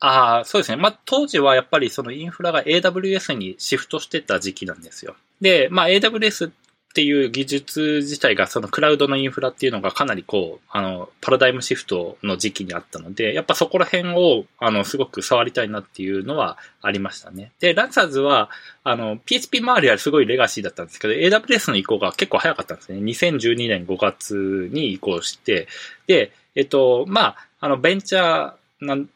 ああ、そうですね。まあ、当時はやっぱりそのインフラが AWS にシフトしてた時期なんですよ。で、まあ、AWS っていう技術自体がそのクラウドのインフラっていうのがかなりこう、あの、パラダイムシフトの時期にあったので、やっぱそこら辺を、あの、すごく触りたいなっていうのはありましたね。で、ランサーズは、あの、PHP 周りはすごいレガシーだったんですけど、AWS の移行が結構早かったんですね。2012年5月に移行して、で、えっと、まあ、あの、ベンチャーなん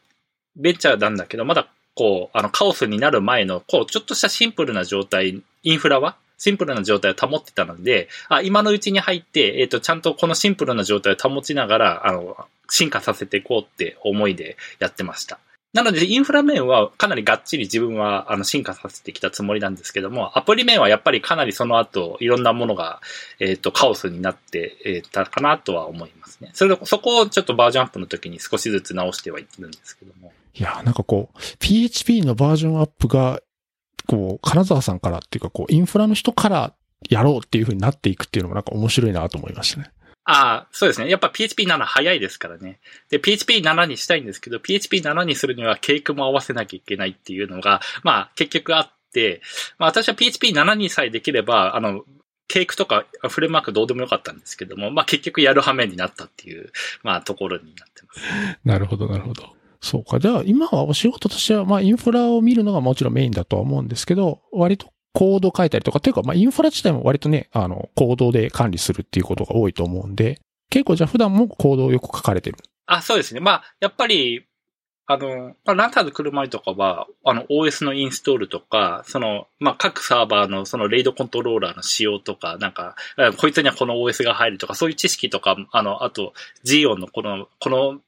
ベンチャーなんだけど、まだこう、あの、カオスになる前の、こう、ちょっとしたシンプルな状態、インフラはシンプルな状態を保ってたので、あ、今のうちに入って、えっ、ー、と、ちゃんとこのシンプルな状態を保ちながら、あの、進化させていこうって思いでやってました。なので、インフラ面はかなりがっちり自分はあの進化させてきたつもりなんですけども、アプリ面はやっぱりかなりその後、いろんなものが、えっ、と、カオスになってえたかなとは思いますね。それそこをちょっとバージョンアップの時に少しずつ直してはいってるんですけども。いや、なんかこう、PHP のバージョンアップが、こう、金沢さんからっていうか、こう、インフラの人からやろうっていう風になっていくっていうのもなんか面白いなと思いましたね。ああ、そうですね。やっぱ PHP7 早いですからね。で、PHP7 にしたいんですけど、PHP7 にするにはケークも合わせなきゃいけないっていうのが、まあ結局あって、まあ私は PHP7 にさえできれば、あの、ケークとかフレームワークどうでもよかったんですけども、まあ結局やる羽目になったっていう、まあところになってます。なるほど、なるほど。そうか。じゃあ今はお仕事としては、まあインフラを見るのがもちろんメインだとは思うんですけど、割とコード書いたりとか、というか、まあ、インフラ自体も割とね、あの、コードで管理するっていうことが多いと思うんで、結構じゃあ普段もコードをよく書かれてる？あ、そうですね。まあ、やっぱり、あの、まあ、ランターズ車りとかは、あの、OS のインストールとか、その、まあ、各サーバーのそのレイドコントローラーの仕様とか、なんか、こいつにはこの OS が入るとか、そういう知識とか、あの、あと、G 音のこの、この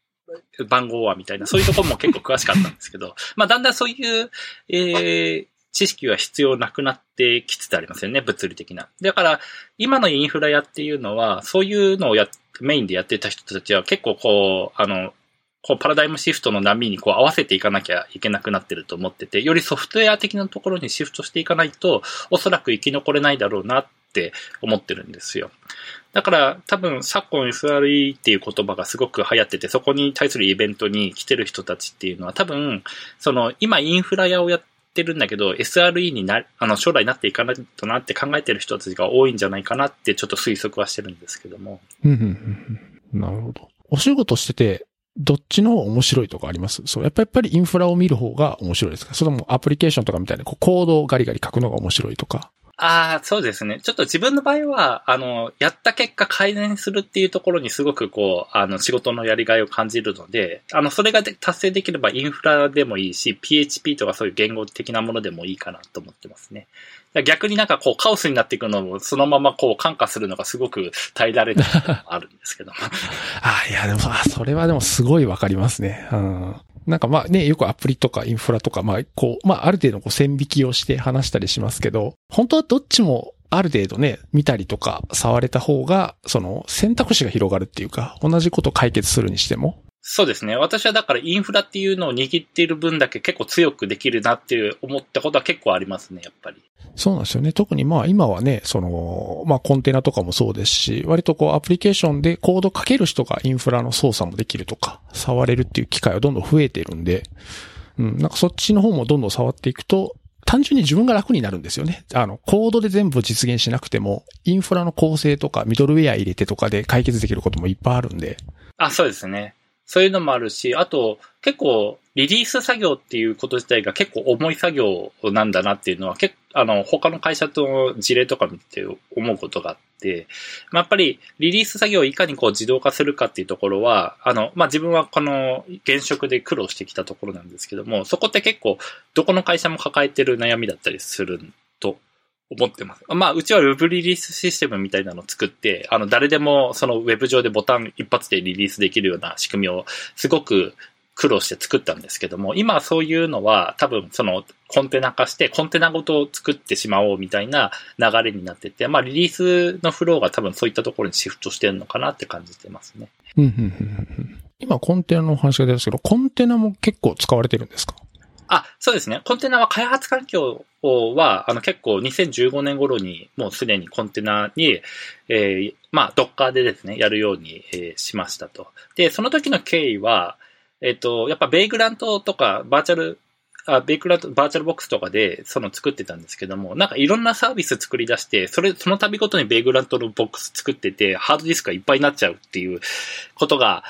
番号はみたいな、そういうところも結構詳しかったんですけど、まあ、だんだんそういう、えー、知識は必要なくなってきつつありますよね、物理的な。だから、今のインフラ屋っていうのは、そういうのをや、メインでやってた人たちは結構こう、あの、こうパラダイムシフトの波にこう合わせていかなきゃいけなくなってると思ってて、よりソフトウェア的なところにシフトしていかないと、おそらく生き残れないだろうなって思ってるんですよ。だから多分昨今 SRE っていう言葉がすごく流行ってて、そこに対するイベントに来てる人たちっていうのは多分、その今インフラ屋をやってるんだけど、SRE にな、あの、将来なっていかないとなって考えてる人たちが多いんじゃないかなってちょっと推測はしてるんですけども。うん、うん。なるほど。お仕事してて、どっちの方面白いとかあります？そう、やっぱやっぱりインフラを見る方が面白いですか？それもアプリケーションとかみたいなこうコードをガリガリ書くのが面白いとか？ああ、そうですね。ちょっと自分の場合は、あの、やった結果改善するっていうところにすごくこう、あの、仕事のやりがいを感じるので、あの、それが達成できればインフラでもいいし、PHP とかそういう言語的なものでもいいかなと思ってますね。逆になんかこうカオスになっていくのをそのままこう感化するのがすごく耐えられないあるんですけど。ああいやでも、あ、それはでもすごいわかりますね。うん。なんかまあね、よくアプリとかインフラとか、まあこう、まあある程度こう線引きをして話したりしますけど、本当はどっちもある程度ね、見たりとか触れた方が、その選択肢が広がるっていうか、同じこと解決するにしても。そうですね。私はだからインフラっていうのを握っている分だけ結構強くできるなっていう思ったことは結構ありますね、やっぱり。そうなんですよね。特にまあ今はね、その、まあコンテナとかもそうですし、割とこうアプリケーションでコードかける人がインフラの操作もできるとか、触れるっていう機会はどんどん増えてるんで、うん、なんかそっちの方もどんどん触っていくと、単純に自分が楽になるんですよね。あの、コードで全部実現しなくても、インフラの構成とかミドルウェア入れてとかで解決できることもいっぱいあるんで。あ、そうですね。そういうのもあるし、あと、結構、リリース作業っていうこと自体が結構重い作業なんだなっていうのは、結あの、他の会社との事例とか見て思うことがあって、まあ、やっぱり、リリース作業をいかにこう自動化するかっていうところは、あの、まあ、自分はこの現職で苦労してきたところなんですけども、そこって結構、どこの会社も抱えてる悩みだったりすると思ってます。まあ、うちは Web リリースシステムみたいなのを作って、あの、誰でもその Web 上でボタン一発でリリースできるような仕組みをすごく苦労して作ったんですけども、今そういうのは多分そのコンテナ化してコンテナごと作ってしまおうみたいな流れになってて、まあリリースのフローが多分そういったところにシフトしてるのかなって感じてますね。今コンテナの話が出たんですけど、コンテナも結構使われてるんですか？あ、そうですね。コンテナは開発環境は、あの結構2015年頃にもうすでにコンテナに、えー、まあ、ドッカーでですね、やるように、えー、しましたと。で、その時の経緯は、えっ、ー、と、やっぱベイグラントとかバーチャル、あ Vagrant、VirtualBox とかでその作ってたんですけども、なんかいろんなサービス作り出して、それ、その度ごとに Vagrant のボックス作ってて、ハードディスクがいっぱいになっちゃうっていうことが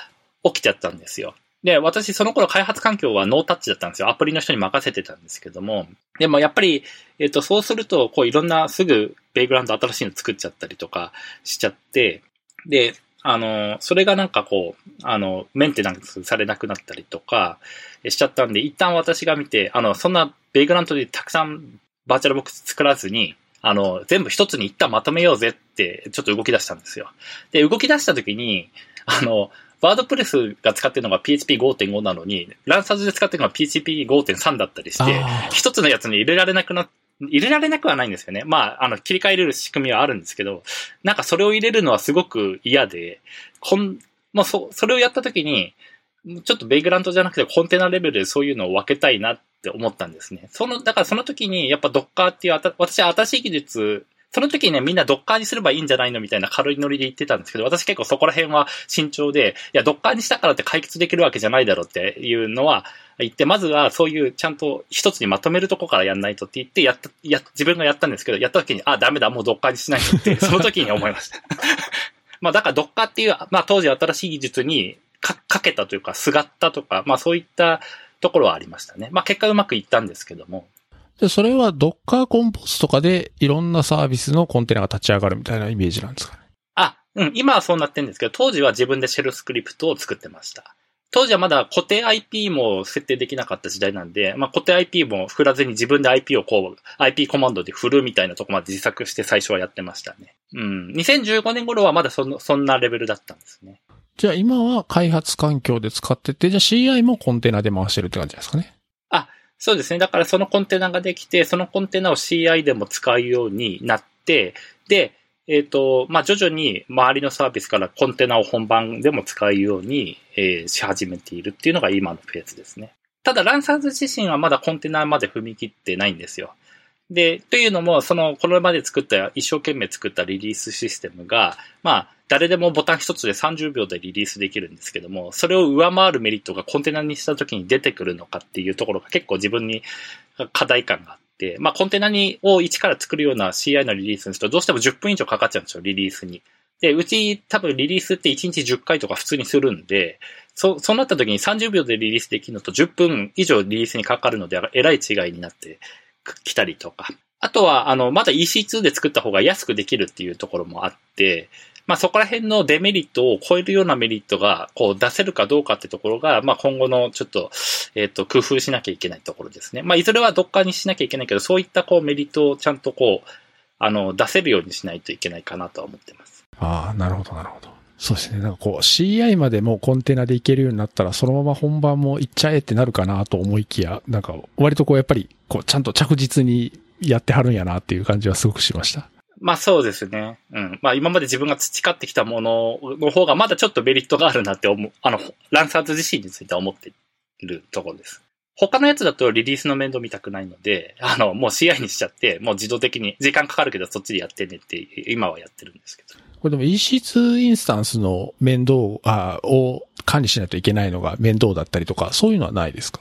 起きちゃったんですよ。で、私その頃開発環境はノータッチだったんですよ。アプリの人に任せてたんですけども。でもやっぱり、えっ、ー、と、そうすると、こういろんなすぐ Vagrant 新しいの作っちゃったりとかしちゃって、で、あの、それがなんかこう、あの、メンテナンスされなくなったりとかしちゃったんで、一旦私が見て、あの、そんなベイグラントでたくさんバーチャルボックス作らずに、あの、全部一つに一旦まとめようぜって、ちょっと動き出したんですよ。で、動き出した時に、あの、ワードプレスが使ってるのが PHP5.5 なのに、ランサーズで使ってるのが PHP5.3 だったりして、一つのやつに入れられなくな、入れられなくはないんですよね。まあ、あの、切り替えれる仕組みはあるんですけど、なんかそれを入れるのはすごく嫌で、こん、もうそ、それをやった時に、ちょっとベイグラントじゃなくてコンテナレベルでそういうのを分けたいなって思ったんですね。その、だからその時にやっぱ Docker っていう私は新しい技術その時にね、みんなドッカーにすればいいんじゃないのみたいな軽いノリで言ってたんですけど、私結構そこら辺は慎重で、いや、ドッカーにしたからって解決できるわけじゃないだろうっていうのは言って、まずはそういうちゃんと一つにまとめるとこからやんないとって言って、やった、や、自分がやったんですけど、やった時に、あ、ダメだ、もうドッカーにしないとって、その時に思いました。まあ、だからドッカーっていう、まあ当時新しい技術にか、かけたというか、すがったとか、まあそういったところはありましたね。まあ結果うまくいったんですけども。で、それは Docker コンポスとかでいろんなサービスのコンテナが立ち上がるみたいなイメージなんですかね。あ、うん、今はそうなってるんですけど、当時は自分でシェルスクリプトを作ってました。当時はまだ固定 IP も設定できなかった時代なんで、まあ、固定 IP も振らずに自分で IP をこう、IP コマンドで振るみたいなとこまで自作して最初はやってましたね。うん。2015年頃はまだその、そんなレベルだったんですね。じゃあ今は開発環境で使ってて、じゃあ CI もコンテナで回してるって感じですかね。そうですね。だからそのコンテナができて、そのコンテナを CI でも使うようになって、で、えっ、ー、と、まあ、徐々に周りのサービスからコンテナを本番でも使うように、えー、し始めているっていうのが今のフェーズですね。ただ、ランサーズ自身はまだコンテナまで踏み切ってないんですよ。で、というのも、その、これまで作った、一生懸命作ったリリースシステムが、まあ、誰でもボタン一つで30秒でリリースできるんですけども、それを上回るメリットがコンテナにした時に出てくるのかっていうところが結構自分に課題感があって、まあ、コンテナに、を一から作るような CI のリリースにすると、どうしても10分以上かかっちゃうんですよ、リリースに。で、うち多分リリースって1日10回とか普通にするんで、そ、そうなった時に30秒でリリースできるのと10分以上リリースにかかるので、えらい違いになってきたりとか。あとは、あの、まだ EC2 で作った方が安くできるっていうところもあって、まあそこら辺のデメリットを超えるようなメリットが、こう出せるかどうかってところが、まあ今後のちょっと、えっ、ー、と、工夫しなきゃいけないところですね。まあいずれはどっかにしなきゃいけないけど、そういったこうメリットをちゃんとこう、あの、出せるようにしないといけないかなとは思ってます。ああ、なるほど、なるほど。そうですね。なんかこう CI までもコンテナでいけるようになったら、そのまま本番も行っちゃえってなるかなと思いきや、なんか割とこうやっぱり、こうちゃんと着実にやってはるんやなっていう感じはすごくしました。まあそうですね。うん。まあ今まで自分が培ってきたものの方がまだちょっとメリットがあるなって思う、あの、ランサーズ自身については思っているところです。他のやつだとリリースの面倒見たくないので、あの、もう CI にしちゃって、もう自動的に時間かかるけどそっちでやってねって今はやってるんですけど。これでも EC2 インスタンスの面倒あを管理しないといけないのが面倒だったりとか、そういうのはないですか？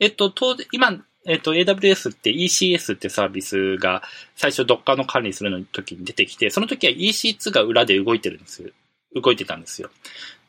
えっと、当然、今、えっと、AWS って ECS ってサービスが最初 Docker の管理するの時に出てきて、その時は EC2 が裏で動いてるんです動いてたんですよ。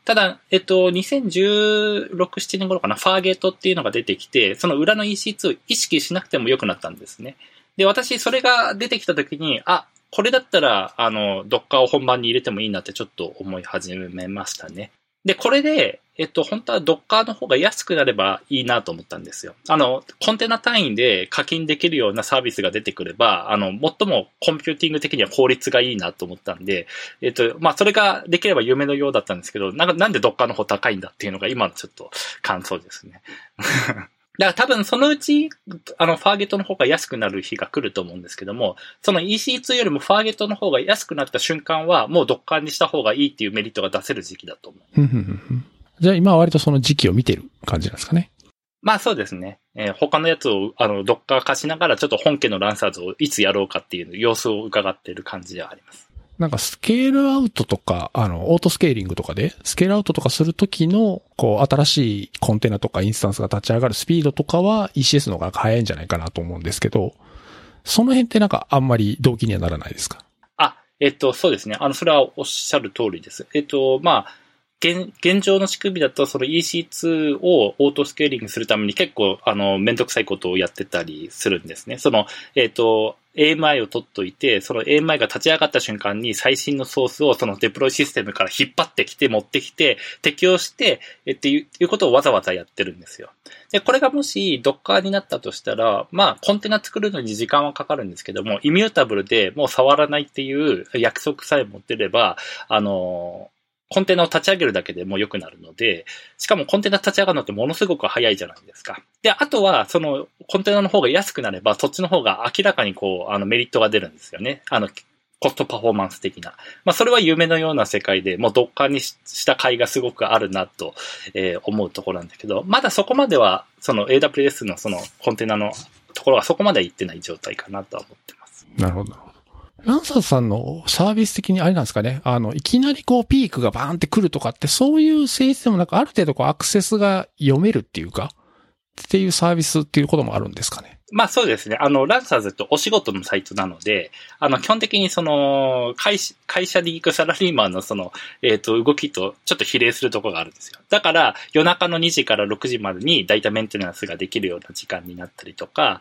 ただ、えっと、2016、7年頃かな、ファーゲートっていうのが出てきて、その裏の EC2 を意識しなくても良くなったんですね。で、私、それが出てきた時に、あ、これだったら、あの、Docker を本番に入れてもいいなってちょっと思い始めましたね。で、これで、えっと、本当は Docker の方が安くなればいいなと思ったんですよ。あの、コンテナ単位で課金できるようなサービスが出てくれば、あの、最もコンピューティング的には効率がいいなと思ったんで、えっと、まあ、それができれば夢のようだったんですけど、なんなんで Docker の方高いんだっていうのが今のちょっと感想ですね。だから多分そのうち、あの、ファーゲットの方が安くなる日が来ると思うんですけども、その EC2 よりもファーゲットの方が安くなった瞬間は、もうドッカーにした方がいいっていうメリットが出せる時期だと思う。じゃあ今は割とその時期を見てる感じなんですかね。まあそうですね。えー、他のやつを、あの、ドッカー化しながら、ちょっと本家のランサーズをいつやろうかっていう様子を伺っている感じではあります。なんかスケールアウトとか、あの、オートスケーリングとかで、スケールアウトとかするときの、こう、新しいコンテナとかインスタンスが立ち上がるスピードとかは ECS の方が早いんじゃないかなと思うんですけど、その辺ってなんかあんまり動機にはならないですか？あ、えっと、そうですね。あの、それはおっしゃる通りです。えっと、まあ、現、現状の仕組みだと、その EC2 をオートスケーリングするために結構、あの、めんどくさいことをやってたりするんですね。その、えっ、ー、と、AMI を取っといて、その AMI が立ち上がった瞬間に最新のソースをそのデプロイシステムから引っ張ってきて持ってきて適用して、えっていうことをわざわざやってるんですよ。で、これがもし Docker になったとしたら、まあコンテナ作るのに時間はかかるんですけども、イミュータブルでもう触らないっていう約束さえ持ってれば、あの、コンテナを立ち上げるだけでも良くなるので、しかもコンテナ立ち上がるのってものすごく早いじゃないですか。で、あとは、その、コンテナの方が安くなれば、そっちの方が明らかにこう、あの、メリットが出るんですよね。あの、コストパフォーマンス的な。まあ、それは夢のような世界で、もうどっかにした甲斐がすごくあるなと、えー、思うところなんだけど、まだそこまでは、その AWS のそのコンテナのところはそこまで行ってない状態かなとは思ってます。なるほど。ランサーさんのサービス的にあれなんですかね？あの、いきなりこうピークがバーンって来るとかって、そういう性質でもなく、ある程度こうアクセスが読めるっていうか、っていうサービスっていうこともあるんですかね？まあそうですね。あの、ランサーズってお仕事のサイトなので、あの、基本的にその、会社、会社で行くサラリーマンのその、えっ、ー、と、動きとちょっと比例するところがあるんですよ。だから、夜中の2時から6時までに大体メンテナンスができるような時間になったりとか、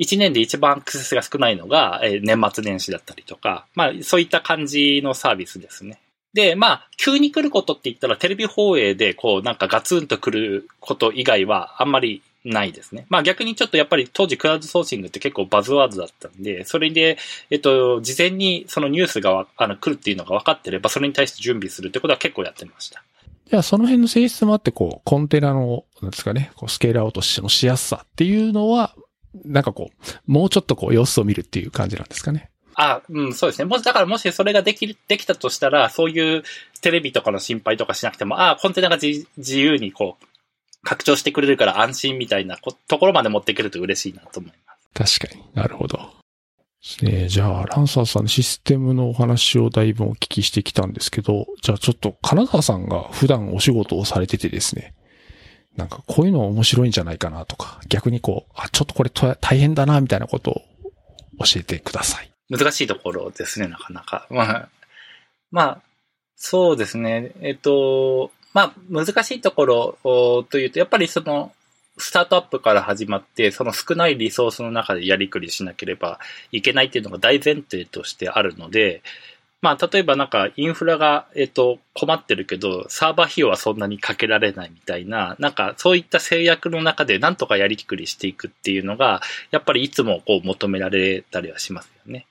1年で一番アクセスが少ないのが、えー、年末年始だったりとか、まあ、そういった感じのサービスですね。で、まあ、急に来ることって言ったら、テレビ放映で、こう、なんかガツンと来ること以外は、あんまりないですね。まあ逆にちょっとやっぱり当時クラウドソーシングって結構バズワードだったんで、それで、えっと、事前にそのニュースがあの来るっていうのが分かってれば、それに対して準備するってことは結構やってました。じゃあその辺の性質もあって、こう、コンテナの、なんですかね、こうスケールアウトしやすさっていうのは、なんかこう、もうちょっとこう様子を見るっていう感じなんですかね。あ、うん、そうですね。もし、だからもしそれができ、できたとしたら、そういうテレビとかの心配とかしなくても、ああ、コンテナが自由にこう、拡張してくれるから安心みたいなところまで持っていけると嬉しいなと思います。確かになるほど。ね、じゃあ、ランサーさんのシステムのお話をだいぶお聞きしてきたんですけど、じゃあちょっと金沢さんが普段お仕事をされててですね、なんかこういうの面白いんじゃないかなとか、逆にこう、あ、ちょっとこれ大変だなみたいなことを教えてください。難しいところですね、なかなか。まあ、まあ、そうですね。えっと、まあ、難しいところというと、やっぱりその、スタートアップから始まって、その少ないリソースの中でやりくりしなければいけないっていうのが大前提としてあるので、まあ、例えばなんかインフラが、えっと、困ってるけど、サーバー費用はそんなにかけられないみたいな、なんかそういった制約の中でなんとかやりくりしていくっていうのが、やっぱりいつもこう求められたりはしますよね。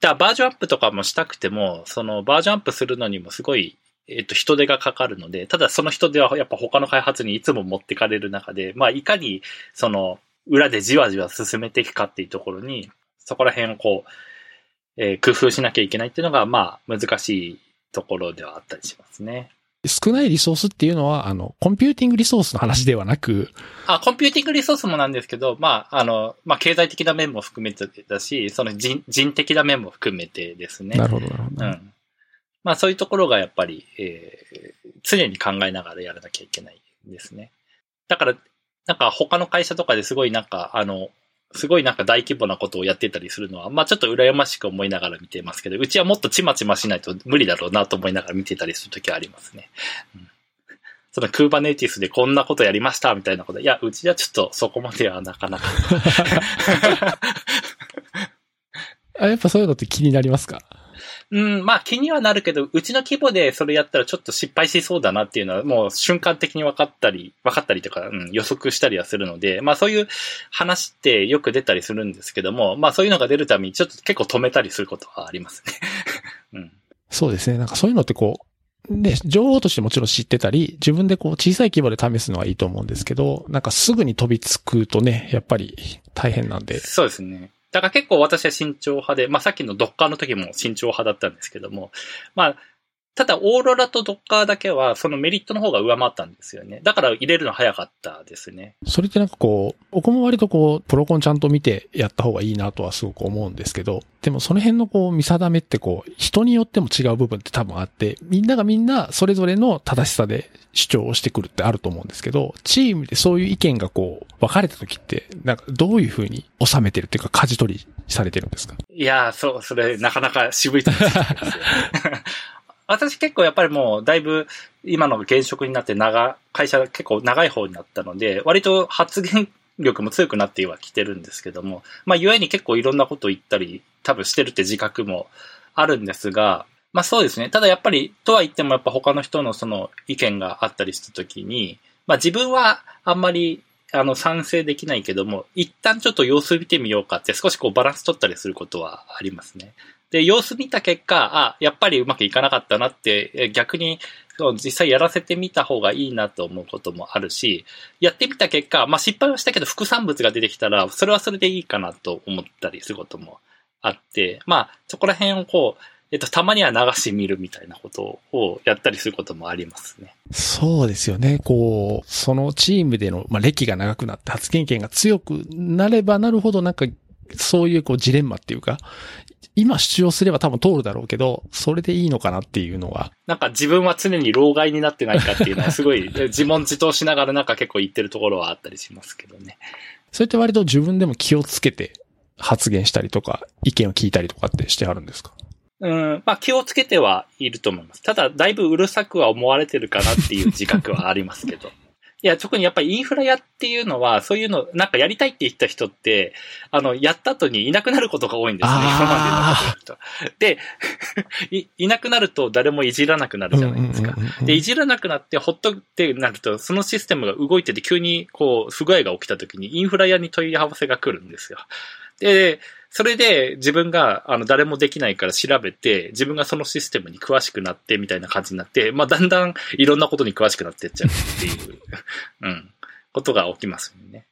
だからバージョンアップとかもしたくても、そのバージョンアップするのにもすごいえっと、人手がかかるので、ただその人手はやっぱ他の開発にいつも持ってかれる中で、まあ、いかに、その、裏でじわじわ進めていくかっていうところに、そこら辺をこう、えー、工夫しなきゃいけないっていうのが、まあ、難しいところではあったりしますね。少ないリソースっていうのは、あの、コンピューティングリソースの話ではなく。あ、コンピューティングリソースもなんですけど、まあ、あの、まあ、経済的な面も含めてだし、その人、人的な面も含めてですね。なるほど、なるほど。うん。まあそういうところがやっぱり、えー、常に考えながらやらなきゃいけないですね。だから、なんか他の会社とかですごいなんか、あの、すごいなんか大規模なことをやってたりするのは、まあちょっと羨ましく思いながら見てますけど、うちはもっとちまちましないと無理だろうなと思いながら見てたりするときはありますね。うん、そのクーバネティスでこんなことやりましたみたいなこと。いや、うちはちょっとそこまではなかなか。あやっぱそういうのって気になりますか？うん、まあ気にはなるけど、うちの規模でそれやったらちょっと失敗しそうだなっていうのはもう瞬間的に分かったり、分かったりとか、うん、予測したりはするので、まあそういう話ってよく出たりするんですけども、まあそういうのが出るためにちょっと結構止めたりすることはありますね。うん。そうですね。なんかそういうのってこう、で、情報としてもちろん知ってたり、自分でこう小さい規模で試すのはいいと思うんですけど、なんかすぐに飛びつくとね、やっぱり大変なんで。そうですね。だから結構私は慎重派で、まあさっきのドッカーの時も慎重派だったんですけども、まあただ、オーロラとドッカーだけは、そのメリットの方が上回ったんですよね。だから入れるの早かったですね。それってなんかこう、僕も割とこう、プロコンちゃんと見てやった方がいいなとはすごく思うんですけど、でもその辺のこう、見定めってこう、人によっても違う部分って多分あって、みんながみんなそれぞれの正しさで主張をしてくるってあると思うんですけど、チームでそういう意見がこう、分かれた時って、なんかどういうふうに収めてるっていうか、舵取りされてるんですか？いやそう、それなかなか渋いところですよ。私結構やっぱりもうだいぶ今の現職になって長、会社結構長い方になったので、割と発言力も強くなってはきてるんですけども、まあ、ゆえに結構いろんなことを言ったり、多分してるって自覚もあるんですが、まあそうですね。ただやっぱり、とは言ってもやっぱ他の人のその意見があったりしたときに、まあ自分はあんまりあの賛成できないけども、一旦ちょっと様子見てみようかって少しこうバランス取ったりすることはありますね。で、様子見た結果、あ、やっぱりうまくいかなかったなって、逆に、実際やらせてみた方がいいなと思うこともあるし、やってみた結果、まあ失敗はしたけど副産物が出てきたら、それはそれでいいかなと思ったりすることもあって、まあそこら辺をこう、えっと、たまには流してみるみたいなことをやったりすることもありますね。そうですよね。こう、そのチームでの、まあ、歴が長くなって発言権が強くなればなるほどなんか、そういうこうジレンマっていうか、今主張すれば多分通るだろうけど、それでいいのかなっていうのは。なんか自分は常に老害になってないかっていうのはすごい 自問自答しながらなんか結構言ってるところはあったりしますけどね。それって割と自分でも気をつけて発言したりとか、意見を聞いたりとかってしてあるんですか？うん、まあ気をつけてはいると思います。ただ、だいぶうるさくは思われてるかなっていう自覚はありますけど。いや、特にやっぱりインフラ屋っていうのは、そういうの、なんかやりたいって言った人って、あの、やった後にいなくなることが多いんですね。あ今までの。で い、いなくなると誰もいじらなくなるじゃないですか。で、いじらなくなって、ほっとってなると、そのシステムが動いてて急に、こう、不具合が起きた時に、インフラ屋に問い合わせが来るんですよ。で、それで自分が、あの、誰もできないから調べて、自分がそのシステムに詳しくなって、みたいな感じになって、まあ、だんだんいろんなことに詳しくなってっちゃうっていう、うん、ことが起きますよね。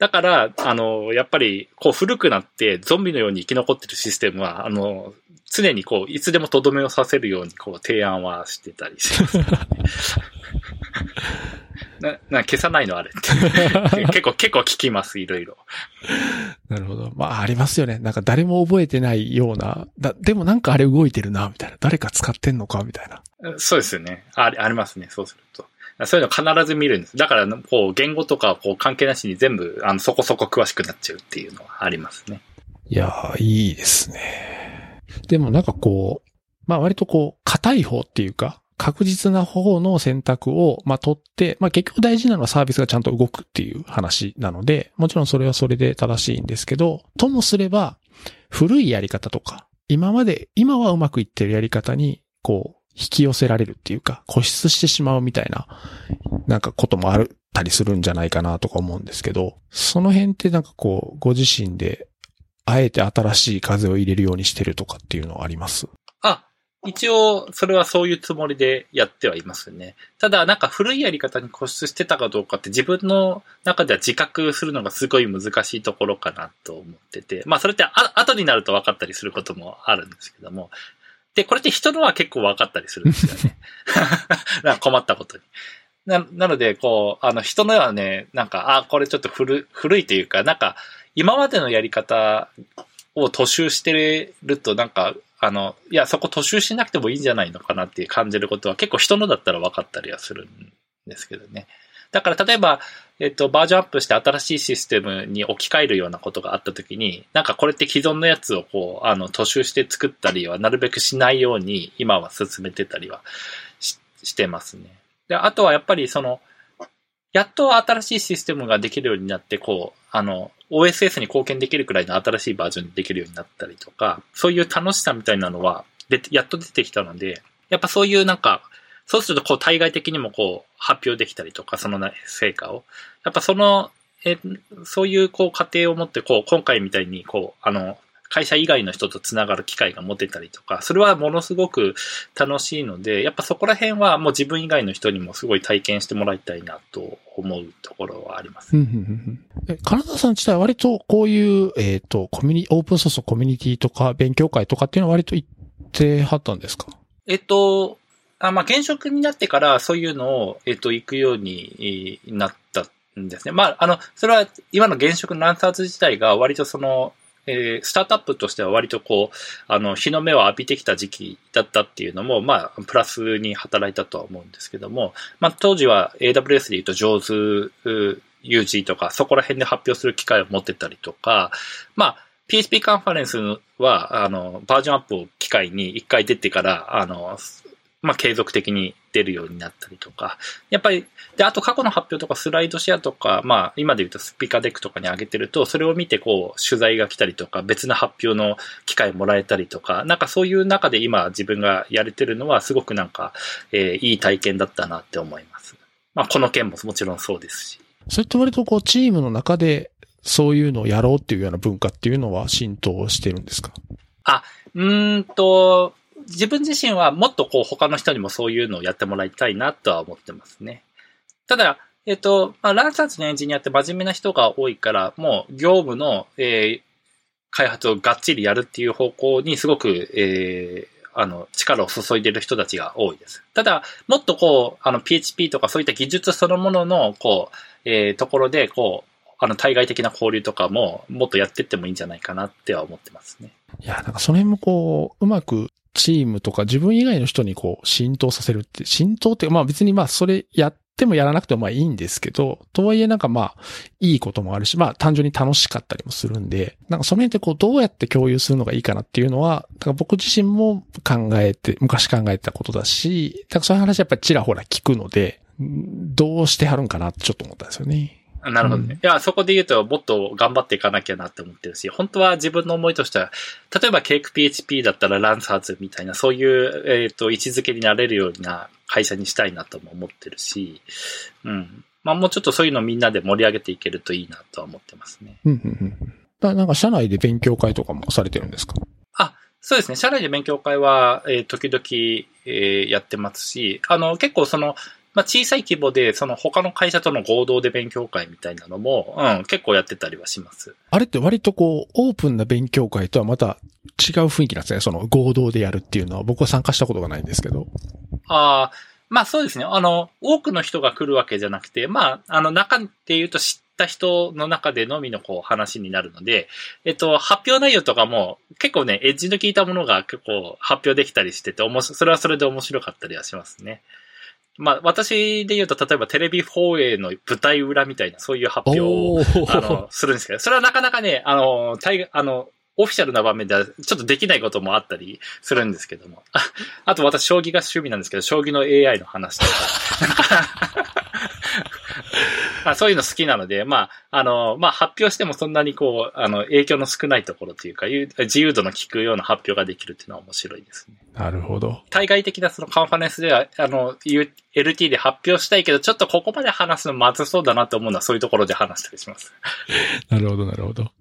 だから、あの、やっぱり、こう古くなってゾンビのように生き残ってるシステムは、あの、常にこう、いつでもとどめをさせるように、こう、提案はしてたりします、ね。な、な、消さないのあれって。結構、結構聞きます、いろいろ。なるほど。まあ、ありますよね。なんか誰も覚えてないような、だ、でもなんかあれ動いてるな、みたいな。誰か使ってんのか、みたいな。そうですよね。あありますね、そうすると。そういうの必ず見るんです。だから、こう、言語とか、こう、関係なしに全部、あの、そこそこ詳しくなっちゃうっていうのはありますね。いやー、いいですね。でもなんかこう、まあ割とこう、硬い方っていうか、確実な方の選択を、まあ、取って、まあ、結局大事なのはサービスがちゃんと動くっていう話なので、もちろんそれはそれで正しいんですけど、ともすれば、古いやり方とか、今まで、今はうまくいってるやり方に、こう、引き寄せられるっていうか、固執してしまうみたいな、なんかこともあったりするんじゃないかなとか思うんですけど、その辺ってなんかこう、ご自身で、あえて新しい風を入れるようにしてるとかっていうのはあります？あ、一応、それはそういうつもりでやってはいますね。ただ、なんか古いやり方に固執してたかどうかって自分の中では自覚するのがすごい難しいところかなと思ってて。まあ、それってあ後になると分かったりすることもあるんですけども。で、これって人のは結構分かったりするんですよね。なんか困ったことに。な、なので、こう、あの、人のはね、なんか、あ、これちょっと古、古いというか、なんか、今までのやり方を踏襲してると、なんか、あの、いや、そこ踏襲しなくてもいいんじゃないのかなって感じることは結構人のだったら分かったりはするんですけどね。だから例えば、えっと、バージョンアップして新しいシステムに置き換えるようなことがあったときに、なんかこれって既存のやつをこう、あの、踏襲して作ったりはなるべくしないように今は進めてたりはししてますね。で、あとはやっぱりその、やっと新しいシステムができるようになって、こう、あの、OSS に貢献できるくらいの新しいバージョンにできるようになったりとか、そういう楽しさみたいなのは、で、やっと出てきたので、やっぱそういうなんか、そうするとこう対外的にもこう発表できたりとか、その成果を。やっぱその、え、そういうこう過程を持って、こう、今回みたいにこう、あの、会社以外の人とつながる機会が持てたりとか、それはものすごく楽しいので、やっぱそこら辺はもう自分以外の人にもすごい体験してもらいたいなと思うところはあります。金田さん自体は割とこういう、えっ、と、コミュニ、オープンソースのコミュニティとか勉強会とかっていうのは割と行ってはったんですか？えっと、あまあ、現職になってからそういうのを、えっと、行くようになったんですね。まあ、あの、それは今の現職のランサーズ自体が割とその、えー、スタートアップとしては割とこう、あの、日の目を浴びてきた時期だったっていうのも、まあ、プラスに働いたとは思うんですけども、まあ、当時は AWS で言うと上手、UG とか、そこら辺で発表する機会を持ってたりとか、まあ、PHP カンファレンスは、あの、バージョンアップを機会に一回出てから、あの、まあ、継続的に出るようになったりとか。やっぱり、で、あと過去の発表とかスライドシェアとか、まあ、今で言うとスピカデックとかに上げてると、それを見てこう、取材が来たりとか、別の発表の機会もらえたりとか、なんかそういう中で今自分がやれてるのはすごくなんか、えー、いい体験だったなって思います。まあ、この件ももちろんそうですし。それって割とこう、チームの中で、そういうのをやろうっていうような文化っていうのは浸透してるんですか？うーんと、自分自身はもっとこう他の人にもそういうのをやってもらいたいなとは思ってますね。ただ、えっ、と、まあ、ランサーズのエンジニアって真面目な人が多いから、もう業務の、えー開発をがっちりやるっていう方向にすごく、えーあの、力を注いでる人たちが多いです。ただ、もっとこう、あの、PHP とかそういった技術そのものの、こう、えーところで、こう、あの、対外的な交流とかも、もっとやっていってもいいんじゃないかなっては思ってますね。いや、なんかその辺もこう、うまくチームとか自分以外の人にこう浸透させるって、浸透って、まあ別にまあそれやってもやらなくてもまあいいんですけど、とはいえなんかまあいいこともあるし、まあ単純に楽しかったりもするんで、なんかその辺ってこうどうやって共有するのがいいかなっていうのは、だから僕自身も考えて、昔考えてたことだし、だからそういう話やっぱりちらほら聞くので、どうしてはるんかなってちょっと思ったんですよね。なるほどね。いや、そこで言うと、もっと頑張っていかなきゃなって思ってるし、本当は自分の思いとしては、例えばケーク PHP だったらランサーズみたいな、そういう、えっ、と、位置づけになれるような会社にしたいなとも思ってるし、うん。まあ、もうちょっとそういうのみんなで盛り上げていけるといいなとは思ってますね。うんうんうんだなんか社内で勉強会とかもされてるんですか？そうですね。社内で勉強会は、えー時々、えーやってますし、あの、結構その、まあ、小さい規模で、その他の会社との合同で勉強会みたいなのも、うん、結構やってたりはします。あれって割とこう、オープンな勉強会とはまた違う雰囲気なんですね。その合同でやるっていうのは僕は参加したことがないんですけど。ああ、まあそうですね。あの、多くの人が来るわけじゃなくて、まあ、あの、中で言うと知った人の中でのみのこう話になるので、えっと、発表内容とかも結構ね、エッジの効いたものが結構発表できたりしてて、それはそれで面白かったりはしますね。まあ、私で言うと、例えばテレビ放映の舞台裏みたいな、そういう発表を、ーあの、するんですけど、それはなかなかね、あの、大あの、オフィシャルな場面ではちょっとできないこともあったりするんですけども。ああと私、将棋が趣味なんですけど、将棋の AI の話とか。まあそういうの好きなので、まあ、あの、まあ発表してもそんなにこう、あの、影響の少ないところというか、自由度の効くような発表ができるっていうのは面白いですね。なるほど。対外的なそのカンファレンスでは、あの、LT で発表したいけど、ちょっとここまで話すのまずそうだなと思うのはそういうところで話したりします。なるほど、なるほど。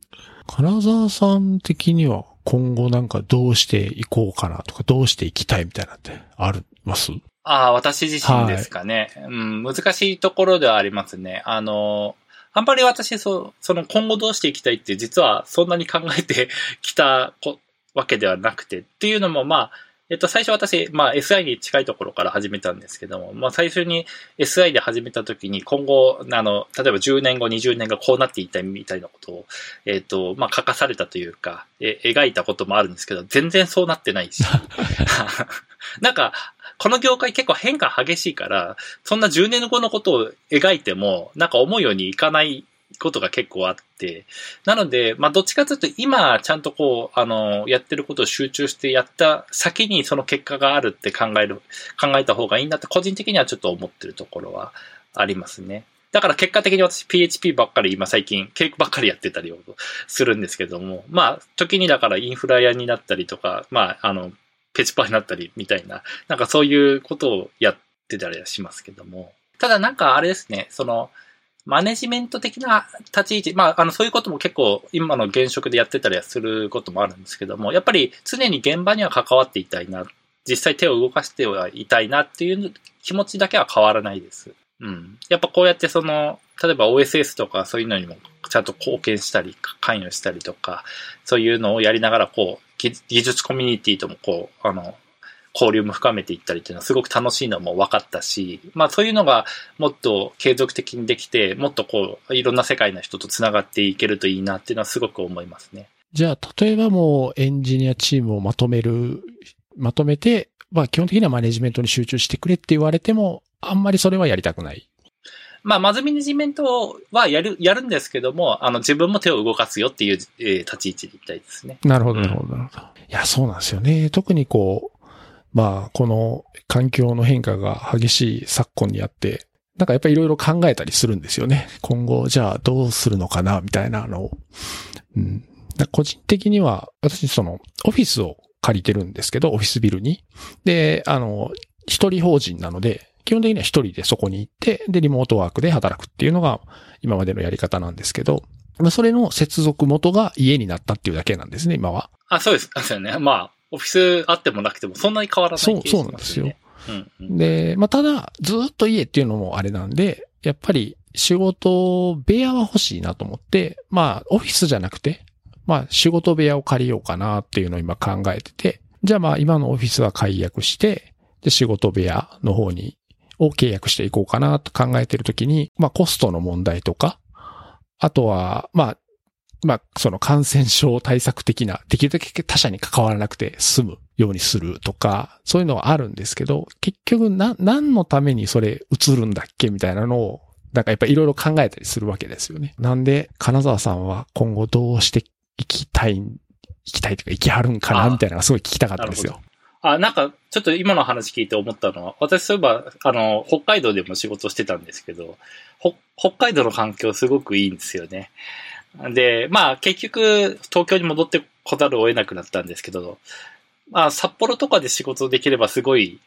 金沢さん的には今後なんかどうしていこうかなとか、どうしていきたいみたいなってあります？ああ、私自身ですかね。うん、難しいところではありますね。あの、あんまり私、そう、その今後どうしていきたいって実はそんなに考えてきたこわけではなくて、っていうのもまあ、えっと、最初私、まあ SI に近いところから始めたんですけども、まあ最初に SI で始めた時に今後、あの、例えば10年後、20年後こうなっていたいみたいなことを、えっと、まあ書かされたというか、え描いたこともあるんですけど、全然そうなってないし。なんか、この業界結構変化激しいから、そんな10年後のことを描いても、なんか思うようにいかないことが結構あって、なので、まあ、どっちかというと今、ちゃんとこう、あの、やってることを集中してやった先にその結果があるって考える、考えた方がいいなって個人的にはちょっと思ってるところはありますね。だから結果的に私 PHP ばっかり今最近ケークばっかりやってたりをするんですけども、まあ、時にだからインフラ屋になったりとか、まあ、あの、ペチパーになったりみたいな、なんかそういうことをやってたりはしますけども。ただなんかあれですね、その、マネジメント的な立ち位置、まあ、あの、そういうことも結構今の現職でやってたりすることもあるんですけども、やっぱり常に現場には関わっていたいな、実際手を動かしてはいたいなっていう気持ちだけは変わらないです。うん。やっぱこうやってその、例えば OSS とかそういうのにもちゃんと貢献したり、関与したりとか、そういうのをやりながらこう、技術コミュニティともこう、あの、交流も深めていったりっていうのはすごく楽しいのも分かったし、まあそういうのがもっと継続的にできて、もっとこう、いろんな世界の人と繋がっていけるといいなっていうのはすごく思いますね。じゃあ、例えばもうエンジニアチームをまとめる、まとめて、まあ基本的にはマネジメントに集中してくれって言われても、あんまりそれはやりたくない。まあ、マズミネジメントはやる、やるんですけども、あの、自分も手を動かすよっていう、えー立ち位置でいきたいですね。なるほど、なるほど、なるほど。いや、そうなんですよね。特にこう、まあ、この環境の変化が激しい昨今にあって、なんかやっぱりいろいろ考えたりするんですよね。今後、じゃあどうするのかな、みたいなのを。うん。個人的には、私その、オフィスを借りてるんですけど、オフィスビルに。で、あの、一人法人なので、基本的には一人でそこに行って、で、リモートワークで働くっていうのが今までのやり方なんですけど、まあ、それの接続元が家になったっていうだけなんですね、今は。あ、そうです。そうよね。まあ、オフィスあってもなくてもそんなに変わらないそう、そうなんですよ。うんうん、で、まあ、ただ、ずっと家っていうのもあれなんで、やっぱり仕事部屋は欲しいなと思って、まあ、オフィスじゃなくて、まあ、仕事部屋を借りようかなっていうのを今考えてて、じゃあまあ、今のオフィスは解約して、で、仕事部屋の方に、を契約していこうかなと考えてるときに、まあ、コストの問題とか、あとは、まあ、まあ、その感染症対策的な、できるだけ他者に関わらなくて済むようにするとか、そういうのはあるんですけど、結局な、何のためにそれ映るんだっけみたいなのを、なんかやっぱいろいろ考えたりするわけですよね。なんで、金沢さんは今後どうしていきたい、行きたいとか行きはるんかなみたいなのがすごい聞きたかったんですよ。あ、なんか、ちょっと今の話聞いて思ったのは、私そういえば、あの、北海道でも仕事してたんですけど、ほ北海道の環境すごくいいんですよね。で、まあ結局、東京に戻ってこざるを得なくなったんですけど、まあ札幌とかで仕事できればすごい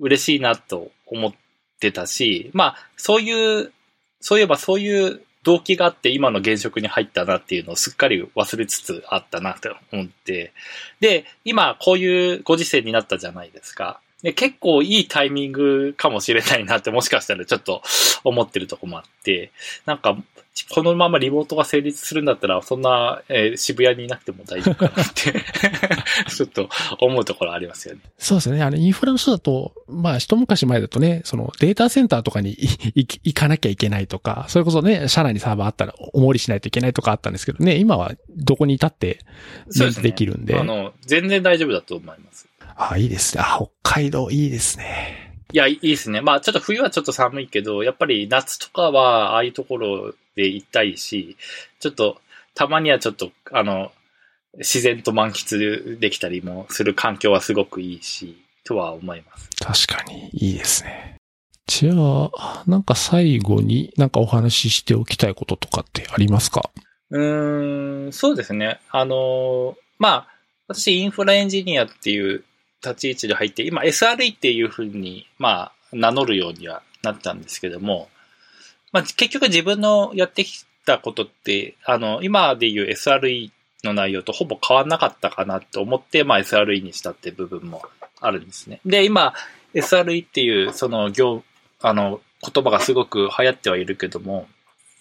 嬉しいなと思ってたし、まあそういう、そういえばそういう動機があって今の現職に入ったなっていうのをすっかり忘れつつあったなと思って。で、今こういうご時世になったじゃないですか。で結構いいタイミングかもしれないなってもしかしたらちょっと思ってるとこもあって、なんかこのままリモートが成立するんだったら、そんな、えー渋谷にいなくても大丈夫かなって、ちょっと思うところありますよね。そうですね。あの、インフラの人だと、まあ、一昔前だとね、そのデータセンターとかに行かなきゃいけないとか、それこそね、社内にサーバーあったらお守りしないといけないとかあったんですけどね、今はどこにいたって、そうできるんであの、全然大丈夫だと思います。あ、いいですね。あ、北海道いいですね。いや、いいですね。まあ、ちょっと冬はちょっと寒いけど、やっぱり夏とかは、ああいうところで行きたいし、ちょっと、たまにはちょっと、あの、自然と満喫できたりもする環境はすごくいいし、とは思います。確かに、いいですね。じゃあ、なんか最後になんかお話ししておきたいこととかってありますか？うーん、そうですね。あの、まあ、私インフラエンジニアっていう立ち位置で入って、今 SRE っていうふうに、まあ、名乗るようにはなったんですけども、まあ、結局自分のやってきたことって、あの、今でいう SRE の内容とほぼ変わんなかったかなと思って、まあ、SRE にしたって部分もあるんですね。で、今、SRE っていう、その業、あの、言葉がすごく流行ってはいるけども、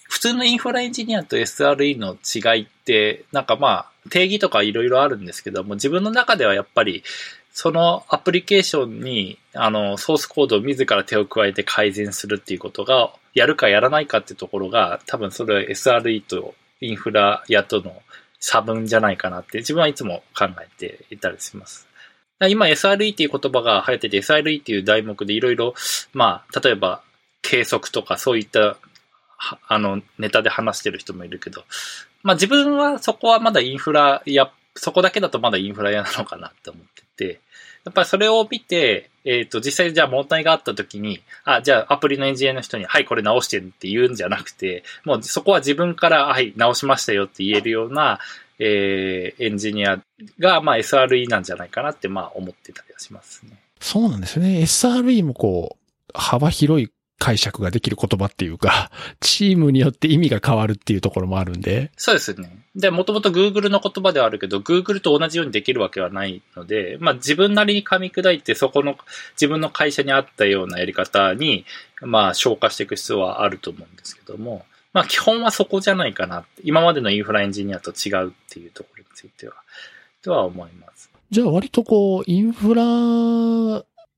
普通のインフラエンジニアと SRE の違いって、なんかまあ、定義とかいろいろあるんですけども、自分の中ではやっぱり、そのアプリケーションに、あの、ソースコードを自ら手を加えて改善するっていうことが、やるかやらないかってところが、多分それは SRE とインフラやとの差分じゃないかなって、自分はいつも考えていたりします。今 SRE っていう言葉が流行ってて、SRE っていう題目でいろいろ、まあ、例えば、計測とかそういったあの、ネタで話してる人もいるけど、まあ自分はそこはまだインフラや、そこだけだとまだインフラ屋なのかなって思って、やっぱりそれを見て、えっ、と、実際じゃあ問題があった時に、あ、じゃあアプリのエンジニアの人に、はい、これ直してるって言うんじゃなくて、もうそこは自分から、はい、直しましたよって言えるような、えー、エンジニアが、まあ SRE なんじゃないかなって、まあ思ってたりはしますね。そうなんですよね。SRE もこう、幅広い解釈ができる言葉っていうか、チームによって意味が変わるっていうところもあるんで。そうですね。で、もともと Google の言葉ではあるけど、Google と同じようにできるわけはないので、まあ自分なりに噛み砕いて、そこの自分の会社に合ったようなやり方に、まあ消化していく必要はあると思うんですけども、まあ基本はそこじゃないかな。今までのインフラエンジニアと違うっていうところについては、とは思います。じゃあ割とこう、インフラ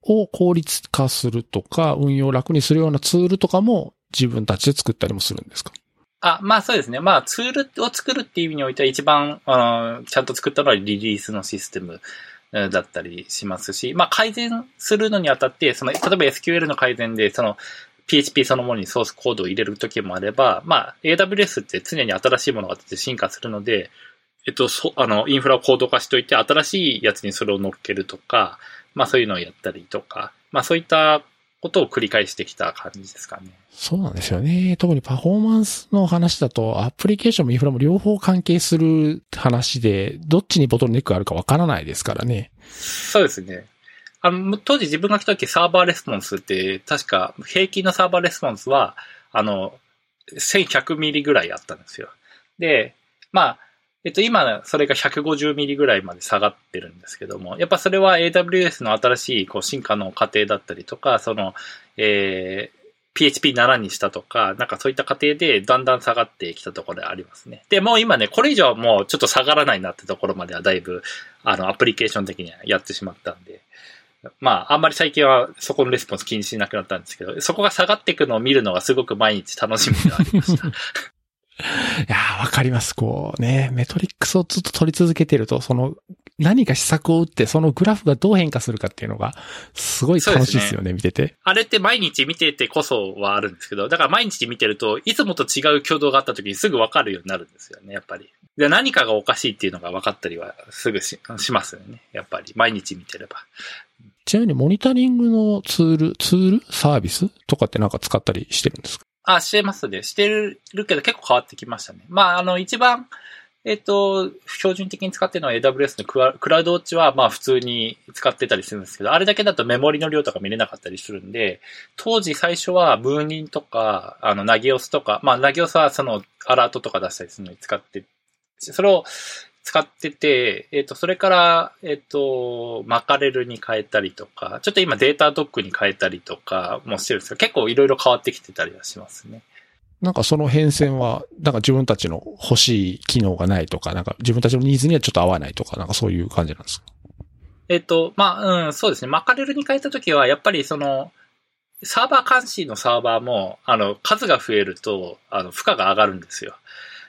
を効率化するとか、運用楽にするようなツールとかも自分たちで作ったりもするんですか？あ、まあそうですね。まあツールを作るっていう意味においては一番、あのちゃんと作ったのはリリースのシステムだったりしますし、まあ改善するのにあたって、その、例えば SQL の改善で、その、PHP そのものにソースコードを入れるときもあれば、まあ AWS って常に新しいものが出て進化するので、えっと、そ、あの、インフラをコード化しといて、新しいやつにそれを乗っけるとか、まあそういうのをやったりとか、まあそういったことを繰り返してきた感じですかね。そうなんですよね。特にパフォーマンスの話だと、アプリケーションもインフラも両方関係する話で、どっちにボトルネックがあるかわからないですからね。そうですね。あの、当時自分が来た時サーバーレスポンスって、確か平均のサーバーレスポンスは、あの、1100ミリぐらいあったんですよ。で、まあ、えっと、今、それが150ミリぐらいまで下がってるんですけども、やっぱそれは AWS の新しいこう進化の過程だったりとか、その、えー、PHP7 にしたとか、なんかそういった過程でだんだん下がってきたところでありますね。で、もう今ね、これ以上はもうちょっと下がらないなってところまではだいぶ、あの、アプリケーション的にはやってしまったんで、まあ、あんまり最近はそこのレスポンス気にしなくなったんですけど、そこが下がっていくのを見るのがすごく毎日楽しみではありました。いやー、わかります。こうね、メトリックスをずっと取り続けてると、その、何か施策を打って、そのグラフがどう変化するかっていうのが、すごい楽しいですよね、ね見てて。あれって毎日見ててこそはあるんですけど、だから毎日見てると、いつもと違う挙動があった時にすぐわかるようになるんですよね、やっぱり。で、何かがおかしいっていうのが分かったりはすぐししますよね、やっぱり。毎日見てれば。ちなみにモニタリングのツール、ツール？サービス？とかってなんか使ったりしてるんですか？あ、してますね。してるけど結構変わってきましたね。まあ、あの、一番、えっ、と、標準的に使ってるのは AWS のクラウドウォッチは、まあ普通に使ってたりするんですけど、あれだけだとメモリの量とか見れなかったりするんで、当時最初はムーニンとか、あの、ナギオスとか、まあナギオスはそのアラートとか出したりするのに使って、それを使ってて、えっ、ー、と、それから、えっ、ー、と、マカレルに変えたりとか、ちょっと今データドックに変えたりとかもしてるんですけど、結構いろいろ変わってきてたりはしますね。なんかその変遷は、なんか自分たちの欲しい機能がないとか、なんか自分たちのニーズにはちょっと合わないとか、なんかそういう感じなんですか？えっ、と、まあ、うん、そうですね。マカレルに変えたときは、やっぱりその、サーバー監視のサーバーも、あの、数が増えると、あの、負荷が上がるんですよ。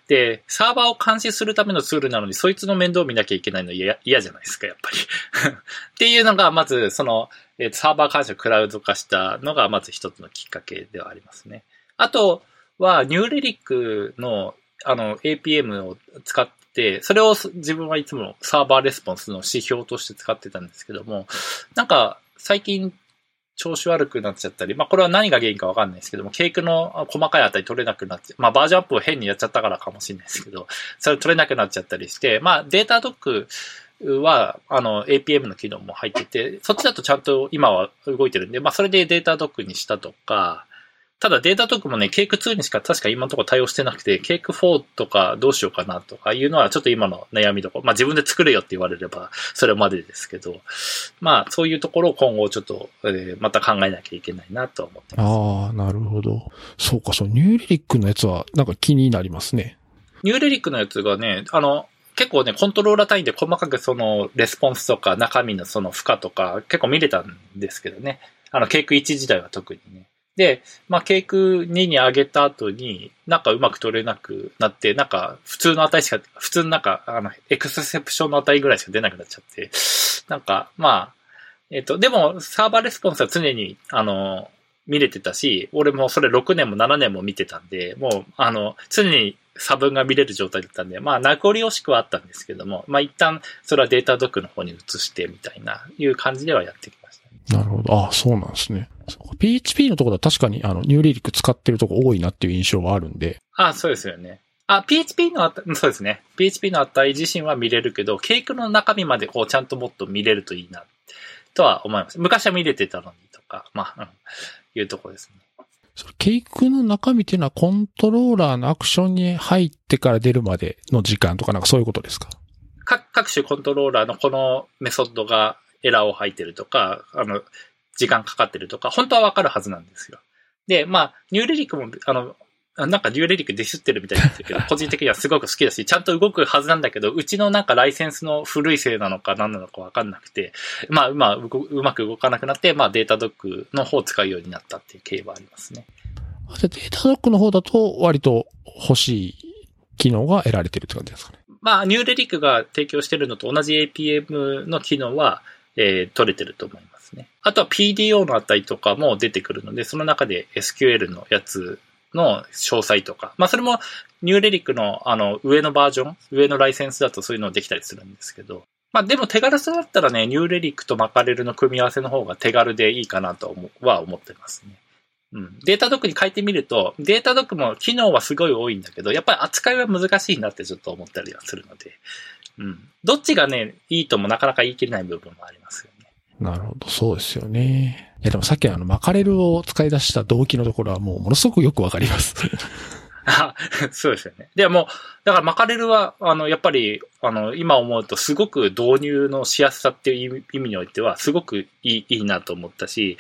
で、サーバーを監視するためのツールなのに、そいつの面倒を見なきゃいけないの嫌じゃないですか、やっぱり っていうのが、まず、その、サーバー監視をクラウド化したのが、まず一つのきっかけではありますね。あとは、ニューレリックの、あの、APM を使って、それを自分はいつもサーバーレスポンスの指標として使ってたんですけども、なんか、最近調子悪くなっちゃったり、まあこれは何が原因かわかんないですけども、ケークの細かいあたり取れなくなって、まあバージョンアップを変にやっちゃったからかもしれないですけど、それ取れなくなっちゃったりして、まあデータドックは、あの、APM の機能も入ってて、そっちだとちゃんと今は動いてるんで、まあそれでデータドックにしたとか、ただデータトークもね、ケーク2にしか確か今のところ対応してなくて、ケーク4とかどうしようかなとかいうのはちょっと今の悩みどころ。まあ自分で作れよって言われれば、それまでですけど、まあそういうところを今後ちょっと、えー、また考えなきゃいけないなと思ってます。ああ、なるほど。そうか、そう、ニューリリックのやつはなんか気になりますね。ニューリリックのやつがね、あの、結構ね、コントローラー単位で細かくそのレスポンスとか中身のその負荷とか結構見れたんですけどね。あの、ケーク1時代は特にね。で、まあ、ケーク2に上げた後に、なんかうまく取れなくなって、なんか普通の値しか、普通のなんか、あの、エクセプションの値ぐらいしか出なくなっちゃって、なんか、まあ、えっ、と、でも、サーバーレスポンスは常に、あの、見れてたし、俺もそれ6年も7年も見てたんで、もう、あの、常に差分が見れる状態だったんで、まあ、名残惜しくはあったんですけども、まあ、一旦、それはデータドックの方に移してみたいな、いう感じではやってきました、なるほど。ああ、そうなんですね。PHP のところは確かにあの、ニューリリック使ってるとこ多いなっていう印象はあるんで。あそうですよね。あ、PHP のそうですね。PHP の値自身は見れるけど、ケークの中身までこうちゃんともっと見れるといいな、とは思います。昔は見れてたのにとか、まあ、うん、いうところですね。それ、ケークの中身っていうのはコントローラーのアクションに入ってから出るまでの時間とかなんかそういうことですか？各各種コントローラーのこのメソッドがエラーを吐いてるとか、あの、時間かかってるとか、本当はわかるはずなんですよ。で、まあ、 New Relic も、あの、なんか New Relic ディスってるみたいなんですけど、個人的にはすごく好きだし、ちゃんと動くはずなんだけど、うちのなんかライセンスの古いせいなのか何なのかわかんなくて、まあ、まあ、うまく動かなくなって、まあ Datadog の方を使うようになったっていう経緯はありますね。 Datadog の方だと割と欲しい機能が得られてるって感じですかね。まあ、ニューレリックが提供してるのと同じ APM の機能は、えー、取れてると思います。ね。あとは PDO の値とかも出てくるので、その中で SQL のやつの詳細とか、まあそれもニューレリックのあの上のバージョン、上のライセンスだとそういうのできたりするんですけど、まあでも手軽さだったらね、ニューレリックとマカレルの組み合わせの方が手軽でいいかなとは思ってますね。うん。データドックに変えてみると、データドックも機能はすごい多いんだけど、やっぱり扱いは難しいなってちょっと思ったりはするので、うん。どっちがね、いいともなかなか言い切れない部分もありますよなるほど、そうですよね。いやでもさっきあの、マカレルを使い出した動機のところはもうものすごくよくわかります。あそうですよね。でも、だからマカレルは、あの、やっぱり、あの、今思うとすごく導入のしやすさっていう意味においては、すごくいい、いいなと思ったし、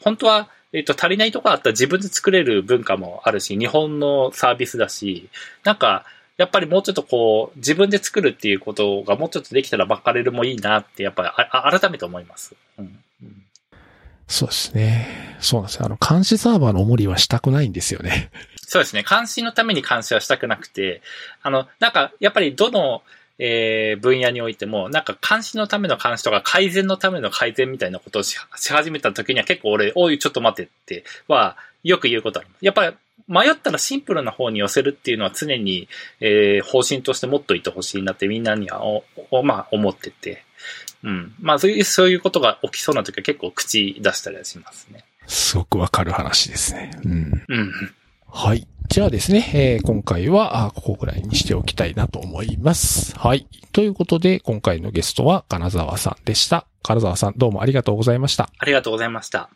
本当は、えっと、足りないところあったら自分で作れる文化もあるし、日本のサービスだし、なんか、やっぱりもうちょっとこう、自分で作るっていうことがもうちょっとできたらマカレルもいいなって、やっぱりあ改めて思います。うんそうですね。そうなんですよ。あの、監視サーバーの重りはしたくないんですよね。そうですね。監視のために監視はしたくなくて、あの、なんか、やっぱりどの、えー、分野においても、なんか監視のための監視とか改善のための改善みたいなことをし始めた時には結構俺、おい、ちょっと待ってっては、よく言うことあります。やっぱり迷ったらシンプルな方に寄せるっていうのは常に、えー、方針として持っといてほしいなってみんなにはお、おまあ思ってて。うん。まあそういう、そういうことが起きそうな時は結構口出したりはしますね。すごくわかる話ですね。うん。うん。はい。じゃあですね、えー、今回は、あここぐらいにしておきたいなと思います。はい。ということで、今回のゲストは金沢さんでした。金沢さん、どうもありがとうございました。ありがとうございました。